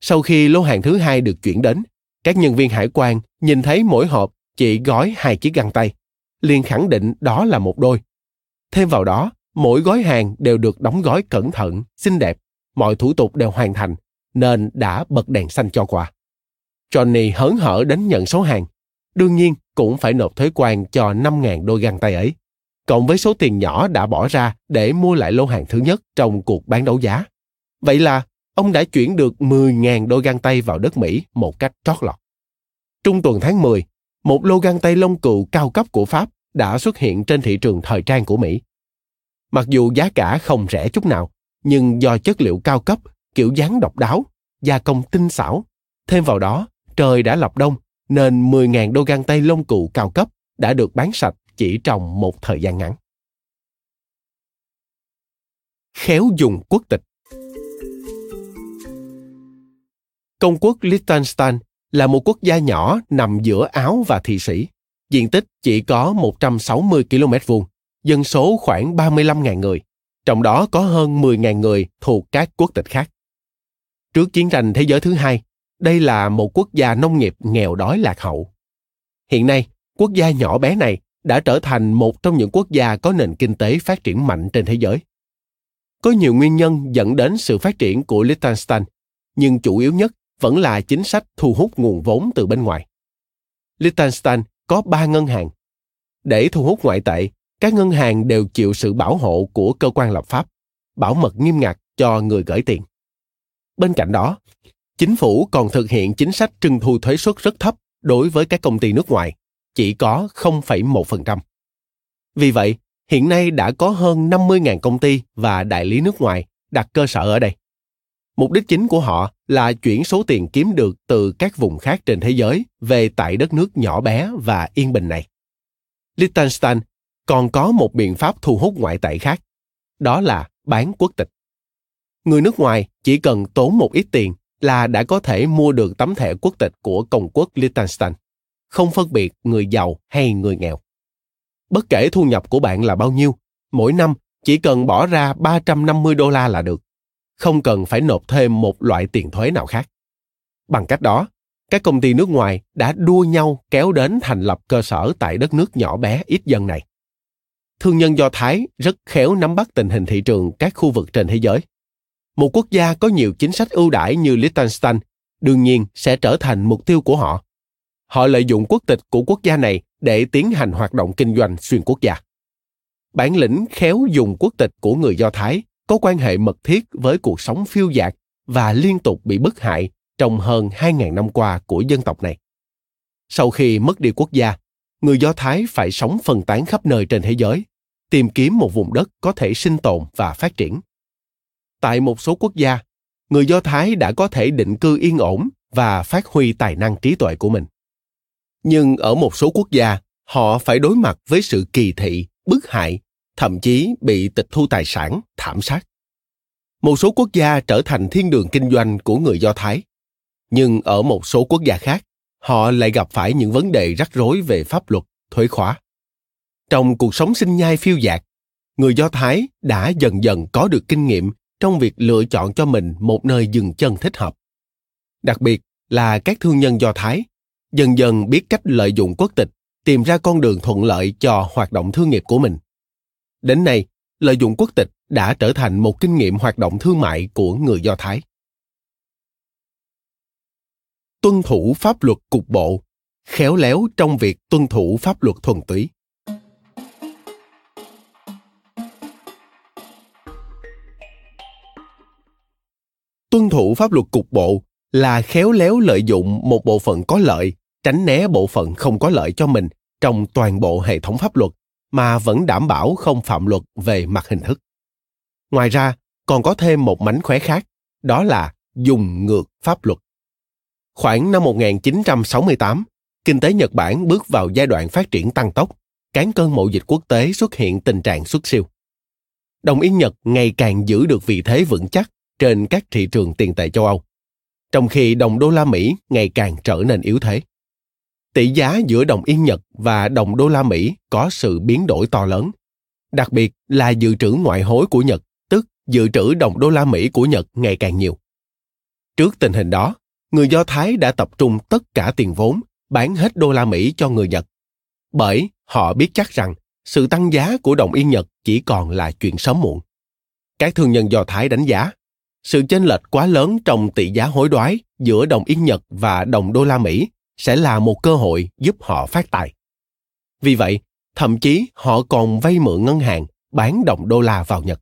Sau khi lô hàng thứ hai được chuyển đến, các nhân viên hải quan nhìn thấy mỗi hộp chỉ gói hai chiếc găng tay, liền khẳng định đó là một đôi. Thêm vào đó, mỗi gói hàng đều được đóng gói cẩn thận, xinh đẹp, mọi thủ tục đều hoàn thành, nên đã bật đèn xanh cho quà. Johnny hớn hở đến nhận số hàng. Đương nhiên cũng phải nộp thuế quan cho 5.000 đôi găng tay ấy, cộng với số tiền nhỏ đã bỏ ra để mua lại lô hàng thứ nhất trong cuộc bán đấu giá. Vậy là ông đã chuyển được 10.000 đôi găng tay vào đất Mỹ một cách trót lọt. Trung tuần tháng 10, một lô găng tay lông cừu cao cấp của Pháp đã xuất hiện trên thị trường thời trang của Mỹ. Mặc dù giá cả không rẻ chút nào, nhưng do chất liệu cao cấp, kiểu dáng độc đáo, gia công tinh xảo, thêm vào đó trời đã lập đông nên 10.000 đôi găng tay lông cụ cao cấp đã được bán sạch chỉ trong một thời gian ngắn. Khéo dùng quốc tịch Công quốc Liechtenstein là một quốc gia nhỏ nằm giữa Áo và Thụy Sĩ. Diện tích chỉ có 160 km vuông, dân số khoảng 35.000 người, trong đó có hơn 10.000 người thuộc các quốc tịch khác. Trước chiến tranh thế giới thứ hai, đây là một quốc gia nông nghiệp nghèo đói lạc hậu. Hiện nay, quốc gia nhỏ bé này đã trở thành một trong những quốc gia có nền kinh tế phát triển mạnh trên thế giới. Có nhiều nguyên nhân dẫn đến sự phát triển của Liechtenstein, nhưng chủ yếu nhất vẫn là chính sách thu hút nguồn vốn từ bên ngoài. Liechtenstein có ba ngân hàng. Để thu hút ngoại tệ, các ngân hàng đều chịu sự bảo hộ của cơ quan lập pháp, bảo mật nghiêm ngặt cho người gửi tiền. Bên cạnh đó, chính phủ còn thực hiện chính sách trưng thu thuế suất rất thấp đối với các công ty nước ngoài, chỉ có 0,1%. Vì vậy, hiện nay đã có hơn 50.000 công ty và đại lý nước ngoài đặt cơ sở ở đây. Mục đích chính của họ là chuyển số tiền kiếm được từ các vùng khác trên thế giới về tại đất nước nhỏ bé và yên bình này. Liechtenstein còn có một biện pháp thu hút ngoại tệ khác, đó là bán quốc tịch. Người nước ngoài chỉ cần tốn một ít tiền là đã có thể mua được tấm thẻ quốc tịch của công quốc Liechtenstein, không phân biệt người giàu hay người nghèo. Bất kể thu nhập của bạn là bao nhiêu, mỗi năm chỉ cần bỏ ra 350 đô la là được không cần phải nộp thêm một loại tiền thuế nào khác. Bằng cách đó, các công ty nước ngoài đã đua nhau kéo đến thành lập cơ sở tại đất nước nhỏ bé ít dân này. Thương nhân Do Thái rất khéo nắm bắt tình hình thị trường các khu vực trên thế giới. Một quốc gia có nhiều chính sách ưu đãi như Liechtenstein đương nhiên sẽ trở thành mục tiêu của họ. Họ lợi dụng quốc tịch của quốc gia này để tiến hành hoạt động kinh doanh xuyên quốc gia. bản lĩnh khéo dùng quốc tịch của người Do Thái có quan hệ mật thiết với cuộc sống phiêu dạt và liên tục bị bức hại trong hơn 2.000 năm qua của dân tộc này. Sau khi mất đi quốc gia, người Do Thái phải sống phân tán khắp nơi trên thế giới, tìm kiếm một vùng đất có thể sinh tồn và phát triển. Tại một số quốc gia, người Do Thái đã có thể định cư yên ổn và phát huy tài năng trí tuệ của mình. Nhưng ở một số quốc gia, họ phải đối mặt với sự kỳ thị, bức hại, thậm chí bị tịch thu tài sản, thảm sát. Một số quốc gia trở thành thiên đường kinh doanh của người Do Thái, nhưng ở một số quốc gia khác, họ lại gặp phải những vấn đề rắc rối về pháp luật, thuế khóa. Trong cuộc sống sinh nhai phiêu dạt, người Do Thái đã dần dần có được kinh nghiệm trong việc lựa chọn cho mình một nơi dừng chân thích hợp. Đặc biệt là các thương nhân Do Thái dần dần biết cách lợi dụng quốc tịch tìm ra con đường thuận lợi cho hoạt động thương nghiệp của mình. Đến nay, lợi dụng quốc tịch đã trở thành một kinh nghiệm hoạt động thương mại của người Do Thái. Tuân thủ pháp luật cục bộ, khéo léo trong việc tuân thủ pháp luật thuần túy. Tuân thủ pháp luật cục bộ là khéo léo lợi dụng một bộ phận có lợi tránh né bộ phận không có lợi cho mình trong toàn bộ hệ thống pháp luật mà vẫn đảm bảo không phạm luật về mặt hình thức. Ngoài ra, còn có thêm một mánh khóe khác, đó là dùng ngược pháp luật. Khoảng năm 1968, kinh tế Nhật Bản bước vào giai đoạn phát triển tăng tốc, cán cân mậu dịch quốc tế xuất hiện tình trạng xuất siêu. Đồng yên Nhật ngày càng giữ được vị thế vững chắc trên các thị trường tiền tệ châu Âu, trong khi đồng đô la Mỹ ngày càng trở nên yếu thế tỷ giá giữa đồng yên Nhật và đồng đô la Mỹ có sự biến đổi to lớn. Đặc biệt là dự trữ ngoại hối của Nhật, tức dự trữ đồng đô la Mỹ của Nhật ngày càng nhiều. Trước tình hình đó, người Do Thái đã tập trung tất cả tiền vốn, bán hết đô la Mỹ cho người Nhật. Bởi họ biết chắc rằng sự tăng giá của đồng yên Nhật chỉ còn là chuyện sớm muộn. Các thương nhân Do Thái đánh giá, sự chênh lệch quá lớn trong tỷ giá hối đoái giữa đồng yên Nhật và đồng đô la Mỹ sẽ là một cơ hội giúp họ phát tài. Vì vậy, thậm chí họ còn vay mượn ngân hàng bán đồng đô la vào Nhật.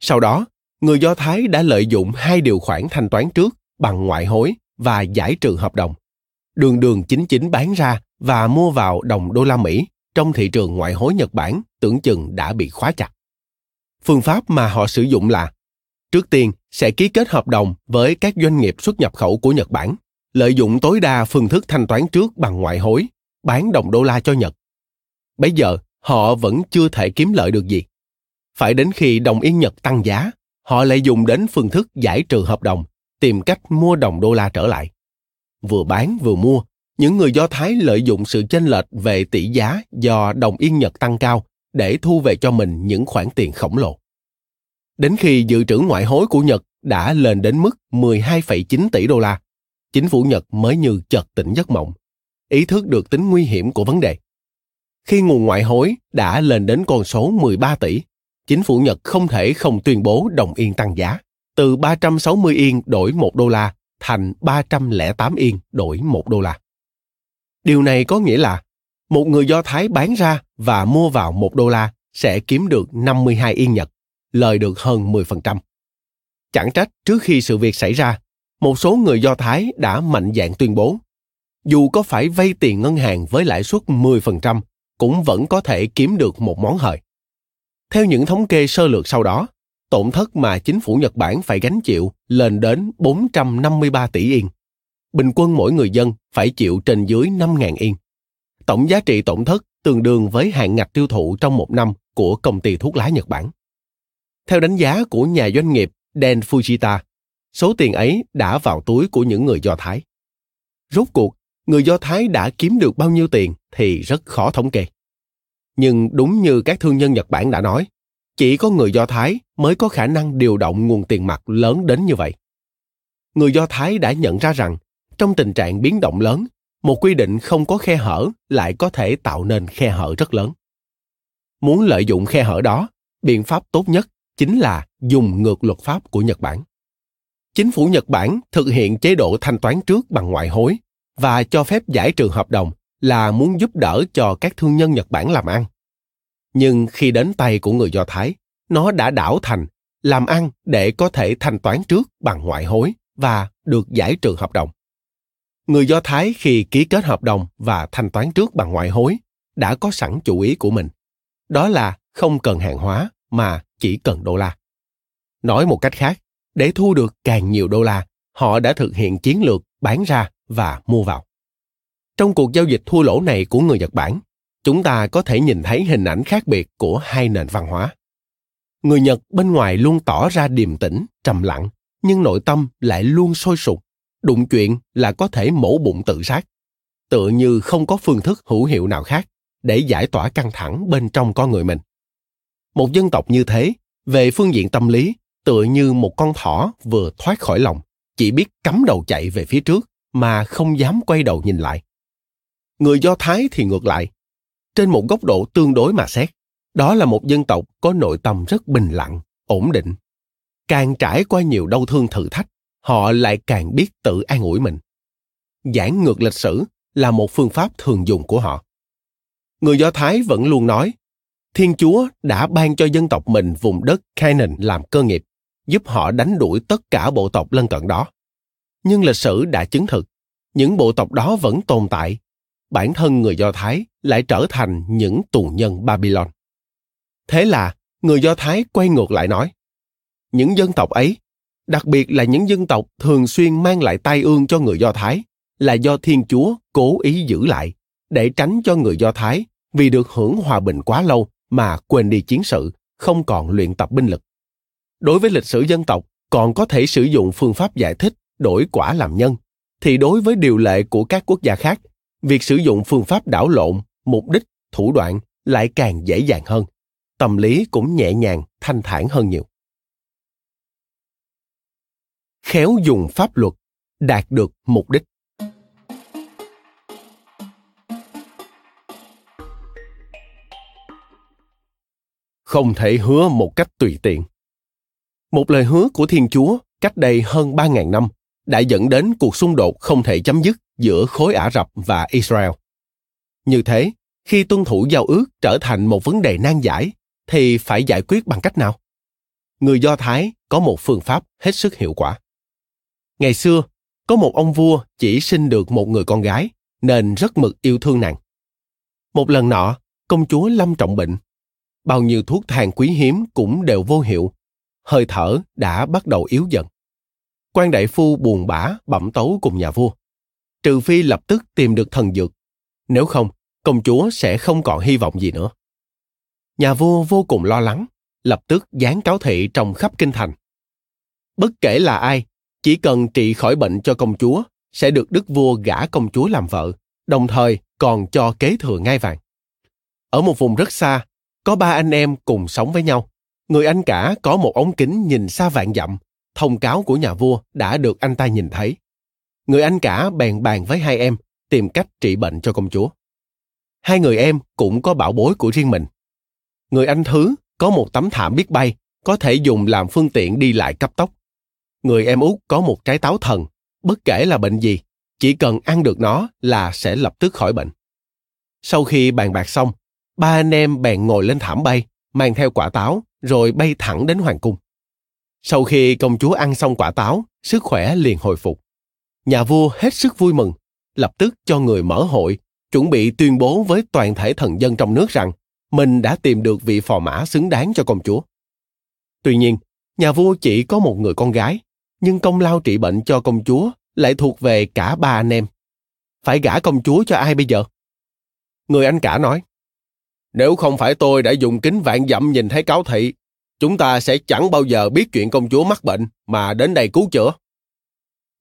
Sau đó, người Do Thái đã lợi dụng hai điều khoản thanh toán trước bằng ngoại hối và giải trừ hợp đồng. Đường đường chính chính bán ra và mua vào đồng đô la Mỹ trong thị trường ngoại hối Nhật Bản tưởng chừng đã bị khóa chặt. Phương pháp mà họ sử dụng là trước tiên sẽ ký kết hợp đồng với các doanh nghiệp xuất nhập khẩu của Nhật Bản lợi dụng tối đa phương thức thanh toán trước bằng ngoại hối, bán đồng đô la cho Nhật. Bây giờ, họ vẫn chưa thể kiếm lợi được gì. Phải đến khi đồng yên Nhật tăng giá, họ lại dùng đến phương thức giải trừ hợp đồng, tìm cách mua đồng đô la trở lại. Vừa bán vừa mua, những người Do Thái lợi dụng sự chênh lệch về tỷ giá do đồng yên Nhật tăng cao để thu về cho mình những khoản tiền khổng lồ. Đến khi dự trữ ngoại hối của Nhật đã lên đến mức 12,9 tỷ đô la, chính phủ Nhật mới như chợt tỉnh giấc mộng, ý thức được tính nguy hiểm của vấn đề. Khi nguồn ngoại hối đã lên đến con số 13 tỷ, chính phủ Nhật không thể không tuyên bố đồng yên tăng giá, từ 360 yên đổi 1 đô la thành 308 yên đổi 1 đô la. Điều này có nghĩa là một người Do Thái bán ra và mua vào 1 đô la sẽ kiếm được 52 yên Nhật, lời được hơn 10%. Chẳng trách trước khi sự việc xảy ra, một số người Do Thái đã mạnh dạn tuyên bố, dù có phải vay tiền ngân hàng với lãi suất 10%, cũng vẫn có thể kiếm được một món hời. Theo những thống kê sơ lược sau đó, tổn thất mà chính phủ Nhật Bản phải gánh chịu lên đến 453 tỷ yên. Bình quân mỗi người dân phải chịu trên dưới 5.000 yên. Tổng giá trị tổn thất tương đương với hạn ngạch tiêu thụ trong một năm của công ty thuốc lá Nhật Bản. Theo đánh giá của nhà doanh nghiệp Dan Fujita, số tiền ấy đã vào túi của những người Do Thái. Rốt cuộc, người Do Thái đã kiếm được bao nhiêu tiền thì rất khó thống kê. Nhưng đúng như các thương nhân Nhật Bản đã nói, chỉ có người Do Thái mới có khả năng điều động nguồn tiền mặt lớn đến như vậy. Người Do Thái đã nhận ra rằng, trong tình trạng biến động lớn, một quy định không có khe hở lại có thể tạo nên khe hở rất lớn. Muốn lợi dụng khe hở đó, biện pháp tốt nhất chính là dùng ngược luật pháp của Nhật Bản chính phủ Nhật Bản thực hiện chế độ thanh toán trước bằng ngoại hối và cho phép giải trừ hợp đồng là muốn giúp đỡ cho các thương nhân Nhật Bản làm ăn. Nhưng khi đến tay của người Do Thái, nó đã đảo thành làm ăn để có thể thanh toán trước bằng ngoại hối và được giải trừ hợp đồng. Người Do Thái khi ký kết hợp đồng và thanh toán trước bằng ngoại hối đã có sẵn chủ ý của mình. Đó là không cần hàng hóa mà chỉ cần đô la. Nói một cách khác, để thu được càng nhiều đô la, họ đã thực hiện chiến lược bán ra và mua vào. Trong cuộc giao dịch thua lỗ này của người Nhật Bản, chúng ta có thể nhìn thấy hình ảnh khác biệt của hai nền văn hóa. Người Nhật bên ngoài luôn tỏ ra điềm tĩnh, trầm lặng, nhưng nội tâm lại luôn sôi sục, đụng chuyện là có thể mổ bụng tự sát. Tựa như không có phương thức hữu hiệu nào khác để giải tỏa căng thẳng bên trong con người mình. Một dân tộc như thế, về phương diện tâm lý, tựa như một con thỏ vừa thoát khỏi lòng, chỉ biết cắm đầu chạy về phía trước mà không dám quay đầu nhìn lại. Người Do Thái thì ngược lại. Trên một góc độ tương đối mà xét, đó là một dân tộc có nội tâm rất bình lặng, ổn định. Càng trải qua nhiều đau thương thử thách, họ lại càng biết tự an ủi mình. Giảng ngược lịch sử là một phương pháp thường dùng của họ. Người Do Thái vẫn luôn nói, Thiên Chúa đã ban cho dân tộc mình vùng đất Canaan làm cơ nghiệp, giúp họ đánh đuổi tất cả bộ tộc lân cận đó. Nhưng lịch sử đã chứng thực, những bộ tộc đó vẫn tồn tại. Bản thân người Do Thái lại trở thành những tù nhân Babylon. Thế là người Do Thái quay ngược lại nói, những dân tộc ấy, đặc biệt là những dân tộc thường xuyên mang lại tai ương cho người Do Thái, là do Thiên Chúa cố ý giữ lại, để tránh cho người Do Thái vì được hưởng hòa bình quá lâu mà quên đi chiến sự, không còn luyện tập binh lực. Đối với lịch sử dân tộc, còn có thể sử dụng phương pháp giải thích đổi quả làm nhân, thì đối với điều lệ của các quốc gia khác, việc sử dụng phương pháp đảo lộn, mục đích, thủ đoạn lại càng dễ dàng hơn. Tâm lý cũng nhẹ nhàng, thanh thản hơn nhiều. Khéo dùng pháp luật, đạt được mục đích. Không thể hứa một cách tùy tiện. Một lời hứa của Thiên Chúa cách đây hơn 3.000 năm đã dẫn đến cuộc xung đột không thể chấm dứt giữa khối Ả Rập và Israel. Như thế, khi tuân thủ giao ước trở thành một vấn đề nan giải, thì phải giải quyết bằng cách nào? Người Do Thái có một phương pháp hết sức hiệu quả. Ngày xưa, có một ông vua chỉ sinh được một người con gái, nên rất mực yêu thương nàng. Một lần nọ, công chúa lâm trọng bệnh. Bao nhiêu thuốc thang quý hiếm cũng đều vô hiệu. Hơi thở đã bắt đầu yếu dần. Quan đại phu buồn bã, bẩm tấu cùng nhà vua. Trừ phi lập tức tìm được thần dược. Nếu không, công chúa sẽ không còn hy vọng gì nữa. Nhà vua vô cùng lo lắng, lập tức dán cáo thị trong khắp kinh thành. Bất kể là ai, chỉ cần trị khỏi bệnh cho công chúa, sẽ được đức vua gả công chúa làm vợ, đồng thời còn cho kế thừa ngai vàng. Ở một vùng rất xa có ba anh em cùng sống với nhau người anh cả có một ống kính nhìn xa vạn dặm thông cáo của nhà vua đã được anh ta nhìn thấy. Người anh cả bèn bàn với hai em tìm cách trị bệnh cho công chúa. Hai người em cũng có bảo bối của riêng mình. Người anh thứ có một tấm thảm biết bay, có thể dùng làm phương tiện đi lại cấp tốc. Người em út có một trái táo thần, bất kể là bệnh gì, chỉ cần ăn được nó là sẽ lập tức khỏi bệnh. Sau khi bàn bạc xong, ba anh em bèn ngồi lên thảm bay, mang theo quả táo, rồi bay thẳng đến hoàng cung. Sau khi công chúa ăn xong quả táo, sức khỏe liền hồi phục. Nhà vua hết sức vui mừng, lập tức cho người mở hội, chuẩn bị tuyên bố với toàn thể thần dân trong nước rằng mình đã tìm được vị phò mã xứng đáng cho công chúa. Tuy nhiên, nhà vua chỉ có một người con gái, nhưng công lao trị bệnh cho công chúa lại thuộc về cả ba anh em. Phải gả công chúa cho ai bây giờ? Người anh cả nói, nếu không phải tôi đã dùng kính vạn dặm nhìn thấy cáo thị, chúng ta sẽ chẳng bao giờ biết chuyện công chúa mắc bệnh mà đến đây cứu chữa.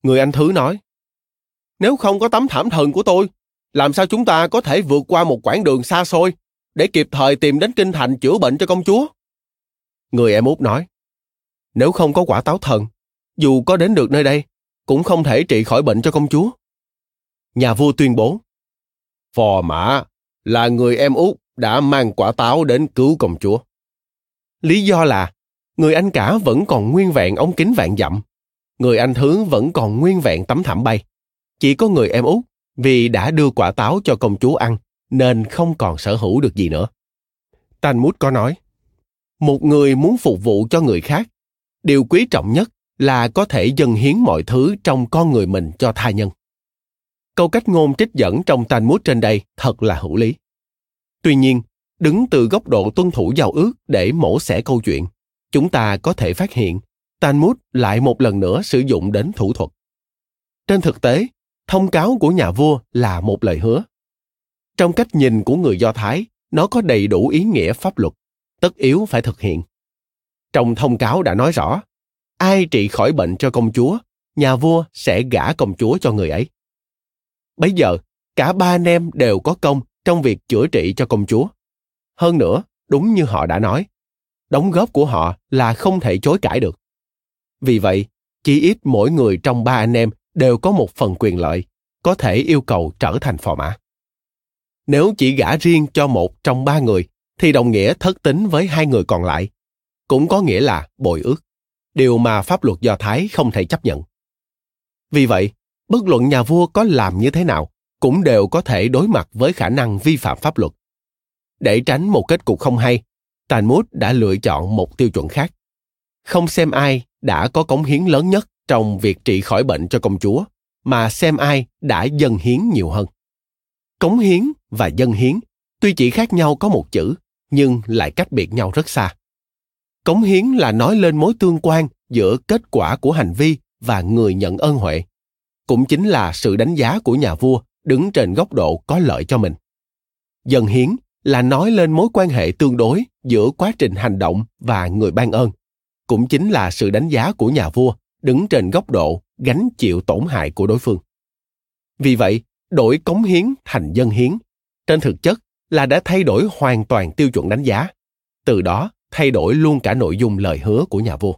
Người anh thứ nói, nếu không có tấm thảm thần của tôi, làm sao chúng ta có thể vượt qua một quãng đường xa xôi để kịp thời tìm đến kinh thành chữa bệnh cho công chúa? Người em út nói, nếu không có quả táo thần, dù có đến được nơi đây, cũng không thể trị khỏi bệnh cho công chúa. Nhà vua tuyên bố, Phò mã là người em út đã mang quả táo đến cứu công chúa. Lý do là người anh cả vẫn còn nguyên vẹn ống kính vạn dặm. Người anh thứ vẫn còn nguyên vẹn tấm thảm bay. Chỉ có người em út vì đã đưa quả táo cho công chúa ăn nên không còn sở hữu được gì nữa. Talmud có nói, một người muốn phục vụ cho người khác, điều quý trọng nhất là có thể dâng hiến mọi thứ trong con người mình cho tha nhân. Câu cách ngôn trích dẫn trong Talmud trên đây thật là hữu lý. Tuy nhiên, đứng từ góc độ tuân thủ giao ước để mổ xẻ câu chuyện, chúng ta có thể phát hiện Talmud lại một lần nữa sử dụng đến thủ thuật. Trên thực tế, thông cáo của nhà vua là một lời hứa. Trong cách nhìn của người Do Thái, nó có đầy đủ ý nghĩa pháp luật, tất yếu phải thực hiện. Trong thông cáo đã nói rõ, ai trị khỏi bệnh cho công chúa, nhà vua sẽ gả công chúa cho người ấy. Bây giờ, cả ba anh em đều có công trong việc chữa trị cho công chúa. Hơn nữa, đúng như họ đã nói, đóng góp của họ là không thể chối cãi được. Vì vậy, chỉ ít mỗi người trong ba anh em đều có một phần quyền lợi, có thể yêu cầu trở thành phò mã. Nếu chỉ gả riêng cho một trong ba người, thì đồng nghĩa thất tính với hai người còn lại, cũng có nghĩa là bội ước, điều mà pháp luật Do Thái không thể chấp nhận. Vì vậy, bất luận nhà vua có làm như thế nào, cũng đều có thể đối mặt với khả năng vi phạm pháp luật. Để tránh một kết cục không hay, Talmud đã lựa chọn một tiêu chuẩn khác. Không xem ai đã có cống hiến lớn nhất trong việc trị khỏi bệnh cho công chúa, mà xem ai đã dâng hiến nhiều hơn. Cống hiến và dâng hiến tuy chỉ khác nhau có một chữ, nhưng lại cách biệt nhau rất xa. Cống hiến là nói lên mối tương quan giữa kết quả của hành vi và người nhận ơn huệ. Cũng chính là sự đánh giá của nhà vua đứng trên góc độ có lợi cho mình. Dân hiến là nói lên mối quan hệ tương đối giữa quá trình hành động và người ban ơn. Cũng chính là sự đánh giá của nhà vua đứng trên góc độ gánh chịu tổn hại của đối phương. Vì vậy, đổi cống hiến thành dân hiến, trên thực chất là đã thay đổi hoàn toàn tiêu chuẩn đánh giá. Từ đó, thay đổi luôn cả nội dung lời hứa của nhà vua.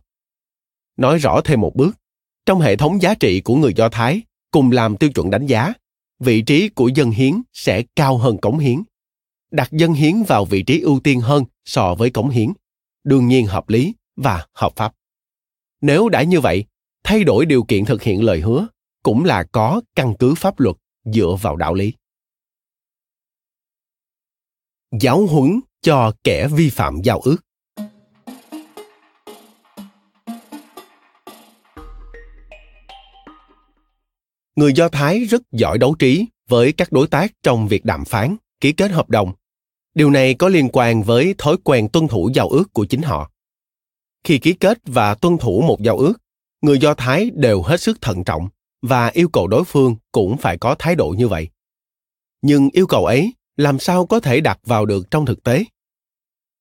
Nói rõ thêm một bước, trong hệ thống giá trị của người Do Thái cùng làm tiêu chuẩn đánh giá, vị trí của dân hiến sẽ cao hơn cống hiến. Đặt dân hiến vào vị trí ưu tiên hơn so với cống hiến, đương nhiên hợp lý và hợp pháp. Nếu đã như vậy, thay đổi điều kiện thực hiện lời hứa cũng là có căn cứ pháp luật dựa vào đạo lý. Giáo huấn cho kẻ vi phạm giao ước. Người Do Thái rất giỏi đấu trí với các đối tác trong việc đàm phán, ký kết hợp đồng. Điều này có liên quan với thói quen tuân thủ giao ước của chính họ. Khi ký kết và tuân thủ một giao ước, người Do Thái đều hết sức thận trọng và yêu cầu đối phương cũng phải có thái độ như vậy. Nhưng yêu cầu ấy làm sao có thể đặt vào được trong thực tế?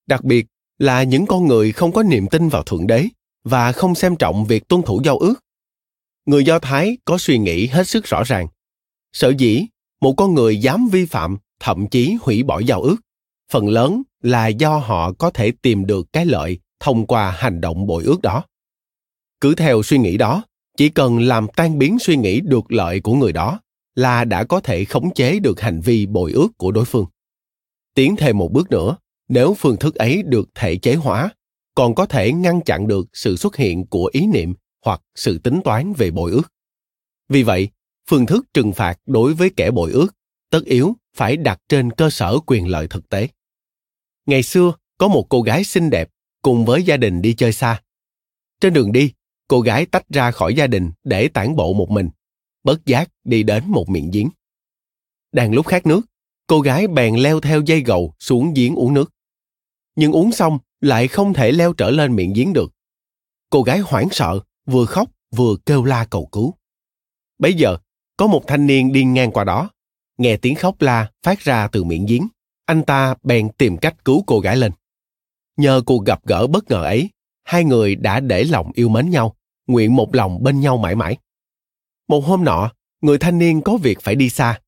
Đặc biệt là những con người không có niềm tin vào Thượng Đế và không xem trọng việc tuân thủ giao ước. Người Do Thái có suy nghĩ hết sức rõ ràng. Sở dĩ một con người dám vi phạm, thậm chí hủy bỏ giao ước, phần lớn là do họ có thể tìm được cái lợi thông qua hành động bội ước đó cứ theo suy nghĩ đó chỉ cần làm tan biến suy nghĩ được lợi của người đó là đã có thể khống chế được hành vi bội ước của đối phương tiến thêm một bước nữa nếu phương thức ấy được thể chế hóa còn có thể ngăn chặn được sự xuất hiện của ý niệm hoặc sự tính toán về bội ước vì vậy phương thức trừng phạt đối với kẻ bội ước tất yếu phải đặt trên cơ sở quyền lợi thực tế ngày xưa có một cô gái xinh đẹp cùng với gia đình đi chơi xa trên đường đi cô gái tách ra khỏi gia đình để tản bộ một mình, bất giác đi đến một miệng giếng. Đang lúc khát nước, cô gái bèn leo theo dây gầu xuống giếng uống nước. Nhưng uống xong lại không thể leo trở lên miệng giếng được. Cô gái hoảng sợ, vừa khóc vừa kêu la cầu cứu. Bấy giờ, có một thanh niên đi ngang qua đó, nghe tiếng khóc la phát ra từ miệng giếng. Anh ta bèn tìm cách cứu cô gái lên. Nhờ cuộc gặp gỡ bất ngờ ấy, hai người đã để lòng yêu mến nhau nguyện một lòng bên nhau mãi mãi. Một hôm nọ, người thanh niên có việc phải đi xa.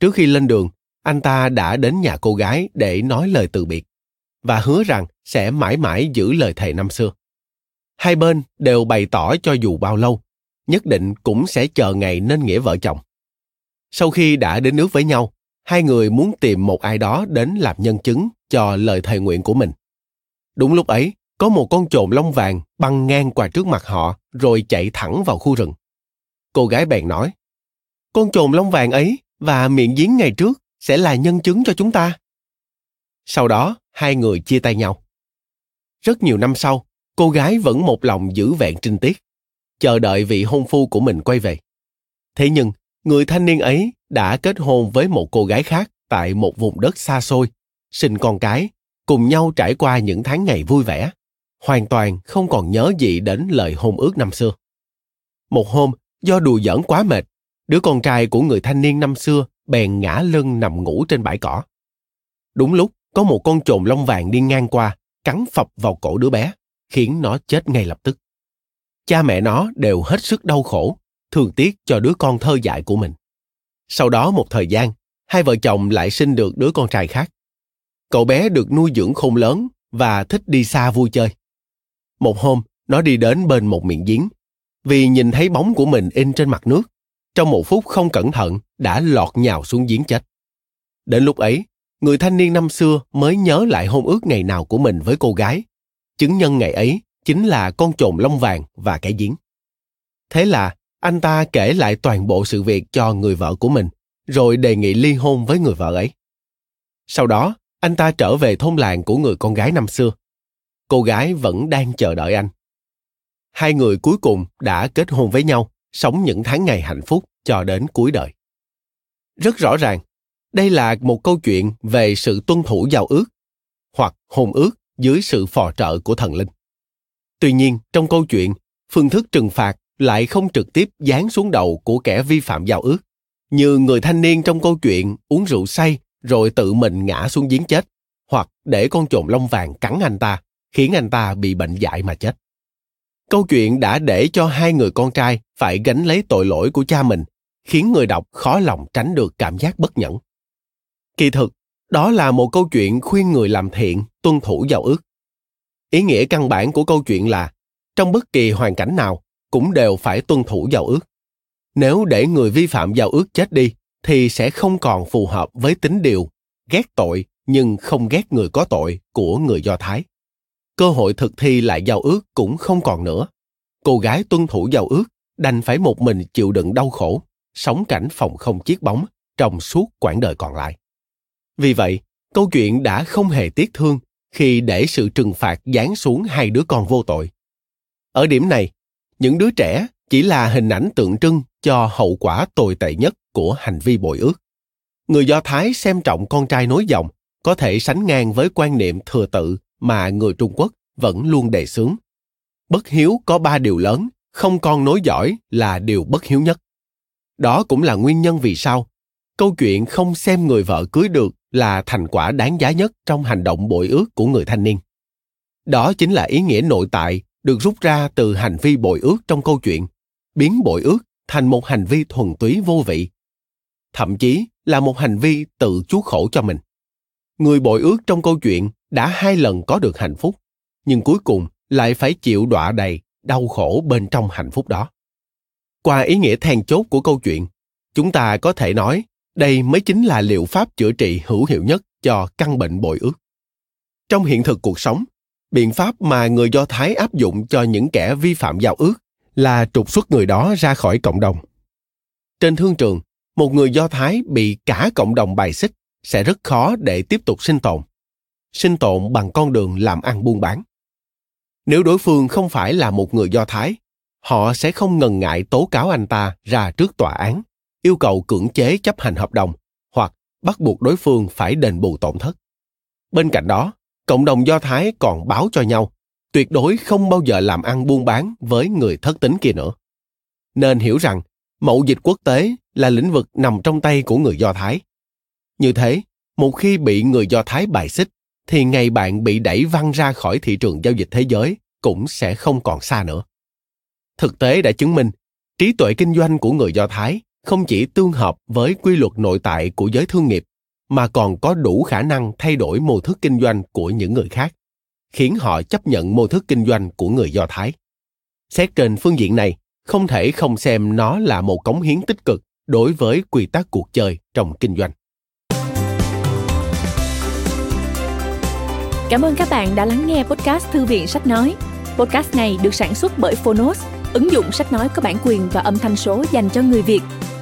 Trước khi lên đường, anh ta đã đến nhà cô gái để nói lời từ biệt và hứa rằng sẽ mãi mãi giữ lời thề năm xưa. Hai bên đều bày tỏ cho dù bao lâu, nhất định cũng sẽ chờ ngày nên nghĩa vợ chồng. Sau khi đã đến nước với nhau, hai người muốn tìm một ai đó đến làm nhân chứng cho lời thề nguyện của mình. Đúng lúc ấy, có một con trồn lông vàng băng ngang qua trước mặt họ rồi chạy thẳng vào khu rừng. Cô gái bèn nói, con trồn lông vàng ấy và miệng giếng ngày trước sẽ là nhân chứng cho chúng ta. Sau đó, hai người chia tay nhau. Rất nhiều năm sau, cô gái vẫn một lòng giữ vẹn trinh tiết, chờ đợi vị hôn phu của mình quay về. Thế nhưng, người thanh niên ấy đã kết hôn với một cô gái khác tại một vùng đất xa xôi, sinh con cái, cùng nhau trải qua những tháng ngày vui vẻ, hoàn toàn không còn nhớ gì đến lời hôn ước năm xưa. Một hôm, do đùa giỡn quá mệt, đứa con trai của người thanh niên năm xưa bèn ngã lưng nằm ngủ trên bãi cỏ. Đúng lúc có một con trồn lông vàng đi ngang qua, cắn phập vào cổ đứa bé, khiến nó chết ngay lập tức. Cha mẹ nó đều hết sức đau khổ, thương tiếc cho đứa con thơ dại của mình. Sau đó một thời gian, hai vợ chồng lại sinh được đứa con trai khác. Cậu bé được nuôi dưỡng khôn lớn và thích đi xa vui chơi. Một hôm, nó đi đến bên một miệng giếng. Vì nhìn thấy bóng của mình in trên mặt nước, trong một phút không cẩn thận đã lọt nhào xuống giếng chết. Đến lúc ấy, người thanh niên năm xưa mới nhớ lại hôn ước ngày nào của mình với cô gái. Chứng nhân ngày ấy chính là con trồn lông vàng và cái giếng. Thế là anh ta kể lại toàn bộ sự việc cho người vợ của mình, rồi đề nghị ly hôn với người vợ ấy. Sau đó, anh ta trở về thôn làng của người con gái năm xưa. Cô gái vẫn đang chờ đợi anh. Hai người cuối cùng đã kết hôn với nhau, sống những tháng ngày hạnh phúc cho đến cuối đời. Rất rõ ràng, đây là một câu chuyện về sự tuân thủ giao ước hoặc hôn ước dưới sự phò trợ của thần linh. Tuy nhiên, trong câu chuyện, phương thức trừng phạt lại không trực tiếp giáng xuống đầu của kẻ vi phạm giao ước, như người thanh niên trong câu chuyện uống rượu say rồi tự mình ngã xuống giếng chết, hoặc để con trồn lông vàng cắn anh ta, khiến anh ta bị bệnh dại mà chết. Câu chuyện đã để cho hai người con trai phải gánh lấy tội lỗi của cha mình, khiến người đọc khó lòng tránh được cảm giác bất nhẫn. Kỳ thực, đó là một câu chuyện khuyên người làm thiện tuân thủ giao ước. Ý nghĩa căn bản của câu chuyện là, trong bất kỳ hoàn cảnh nào, cũng đều phải tuân thủ giao ước. Nếu để người vi phạm giao ước chết đi, thì sẽ không còn phù hợp với tính điều ghét tội nhưng không ghét người có tội của người Do Thái. Cơ hội thực thi lại giao ước cũng không còn nữa. Cô gái tuân thủ giao ước đành phải một mình chịu đựng đau khổ, sống cảnh phòng không chiếc bóng trong suốt quãng đời còn lại. Vì vậy, câu chuyện đã không hề tiếc thương khi để sự trừng phạt giáng xuống hai đứa con vô tội. Ở điểm này, những đứa trẻ chỉ là hình ảnh tượng trưng cho hậu quả tồi tệ nhất của hành vi bội ước. Người Do Thái xem trọng con trai nối dòng có thể sánh ngang với quan niệm thừa tự mà người Trung Quốc vẫn luôn đề xướng. Bất hiếu có ba điều lớn, không con nối giỏi là điều bất hiếu nhất. Đó cũng là nguyên nhân vì sao câu chuyện không xem người vợ cưới được là thành quả đáng giá nhất trong hành động bội ước của người thanh niên. Đó chính là ý nghĩa nội tại được rút ra từ hành vi bội ước trong câu chuyện, biến bội ước thành một hành vi thuần túy vô vị. Thậm chí là một hành vi tự chuốc khổ cho mình. Người bội ước trong câu chuyện đã hai lần có được hạnh phúc, nhưng cuối cùng lại phải chịu đọa đầy, đau khổ bên trong hạnh phúc đó. Qua ý nghĩa then chốt của câu chuyện, chúng ta có thể nói đây mới chính là liệu pháp chữa trị hữu hiệu nhất cho căn bệnh bội ước. Trong hiện thực cuộc sống, biện pháp mà người Do Thái áp dụng cho những kẻ vi phạm giao ước là trục xuất người đó ra khỏi cộng đồng. Trên thương trường, một người Do Thái bị cả cộng đồng bài xích sẽ rất khó để tiếp tục sinh tồn. Sinh tồn bằng con đường làm ăn buôn bán. Nếu đối phương không phải là một người Do Thái, họ sẽ không ngần ngại tố cáo anh ta ra trước tòa án, yêu cầu cưỡng chế chấp hành hợp đồng hoặc bắt buộc đối phương phải đền bù tổn thất. Bên cạnh đó, cộng đồng Do Thái còn báo cho nhau tuyệt đối không bao giờ làm ăn buôn bán với người thất tính kia nữa. Nên hiểu rằng mậu dịch quốc tế là lĩnh vực nằm trong tay của người Do Thái. Như thế, một khi bị người Do Thái bài xích, thì ngày bạn bị đẩy văng ra khỏi thị trường giao dịch thế giới cũng sẽ không còn xa nữa. Thực tế đã chứng minh, trí tuệ kinh doanh của người Do Thái không chỉ tương hợp với quy luật nội tại của giới thương nghiệp, mà còn có đủ khả năng thay đổi mô thức kinh doanh của những người khác, khiến họ chấp nhận mô thức kinh doanh của người Do Thái. Xét trên phương diện này, không thể không xem nó là một cống hiến tích cực đối với quy tắc cuộc chơi trong kinh doanh. Cảm ơn các bạn đã lắng nghe podcast Thư viện Sách Nói. Podcast này được sản xuất bởi Phonos, ứng dụng sách nói có bản quyền và âm thanh số dành cho người Việt.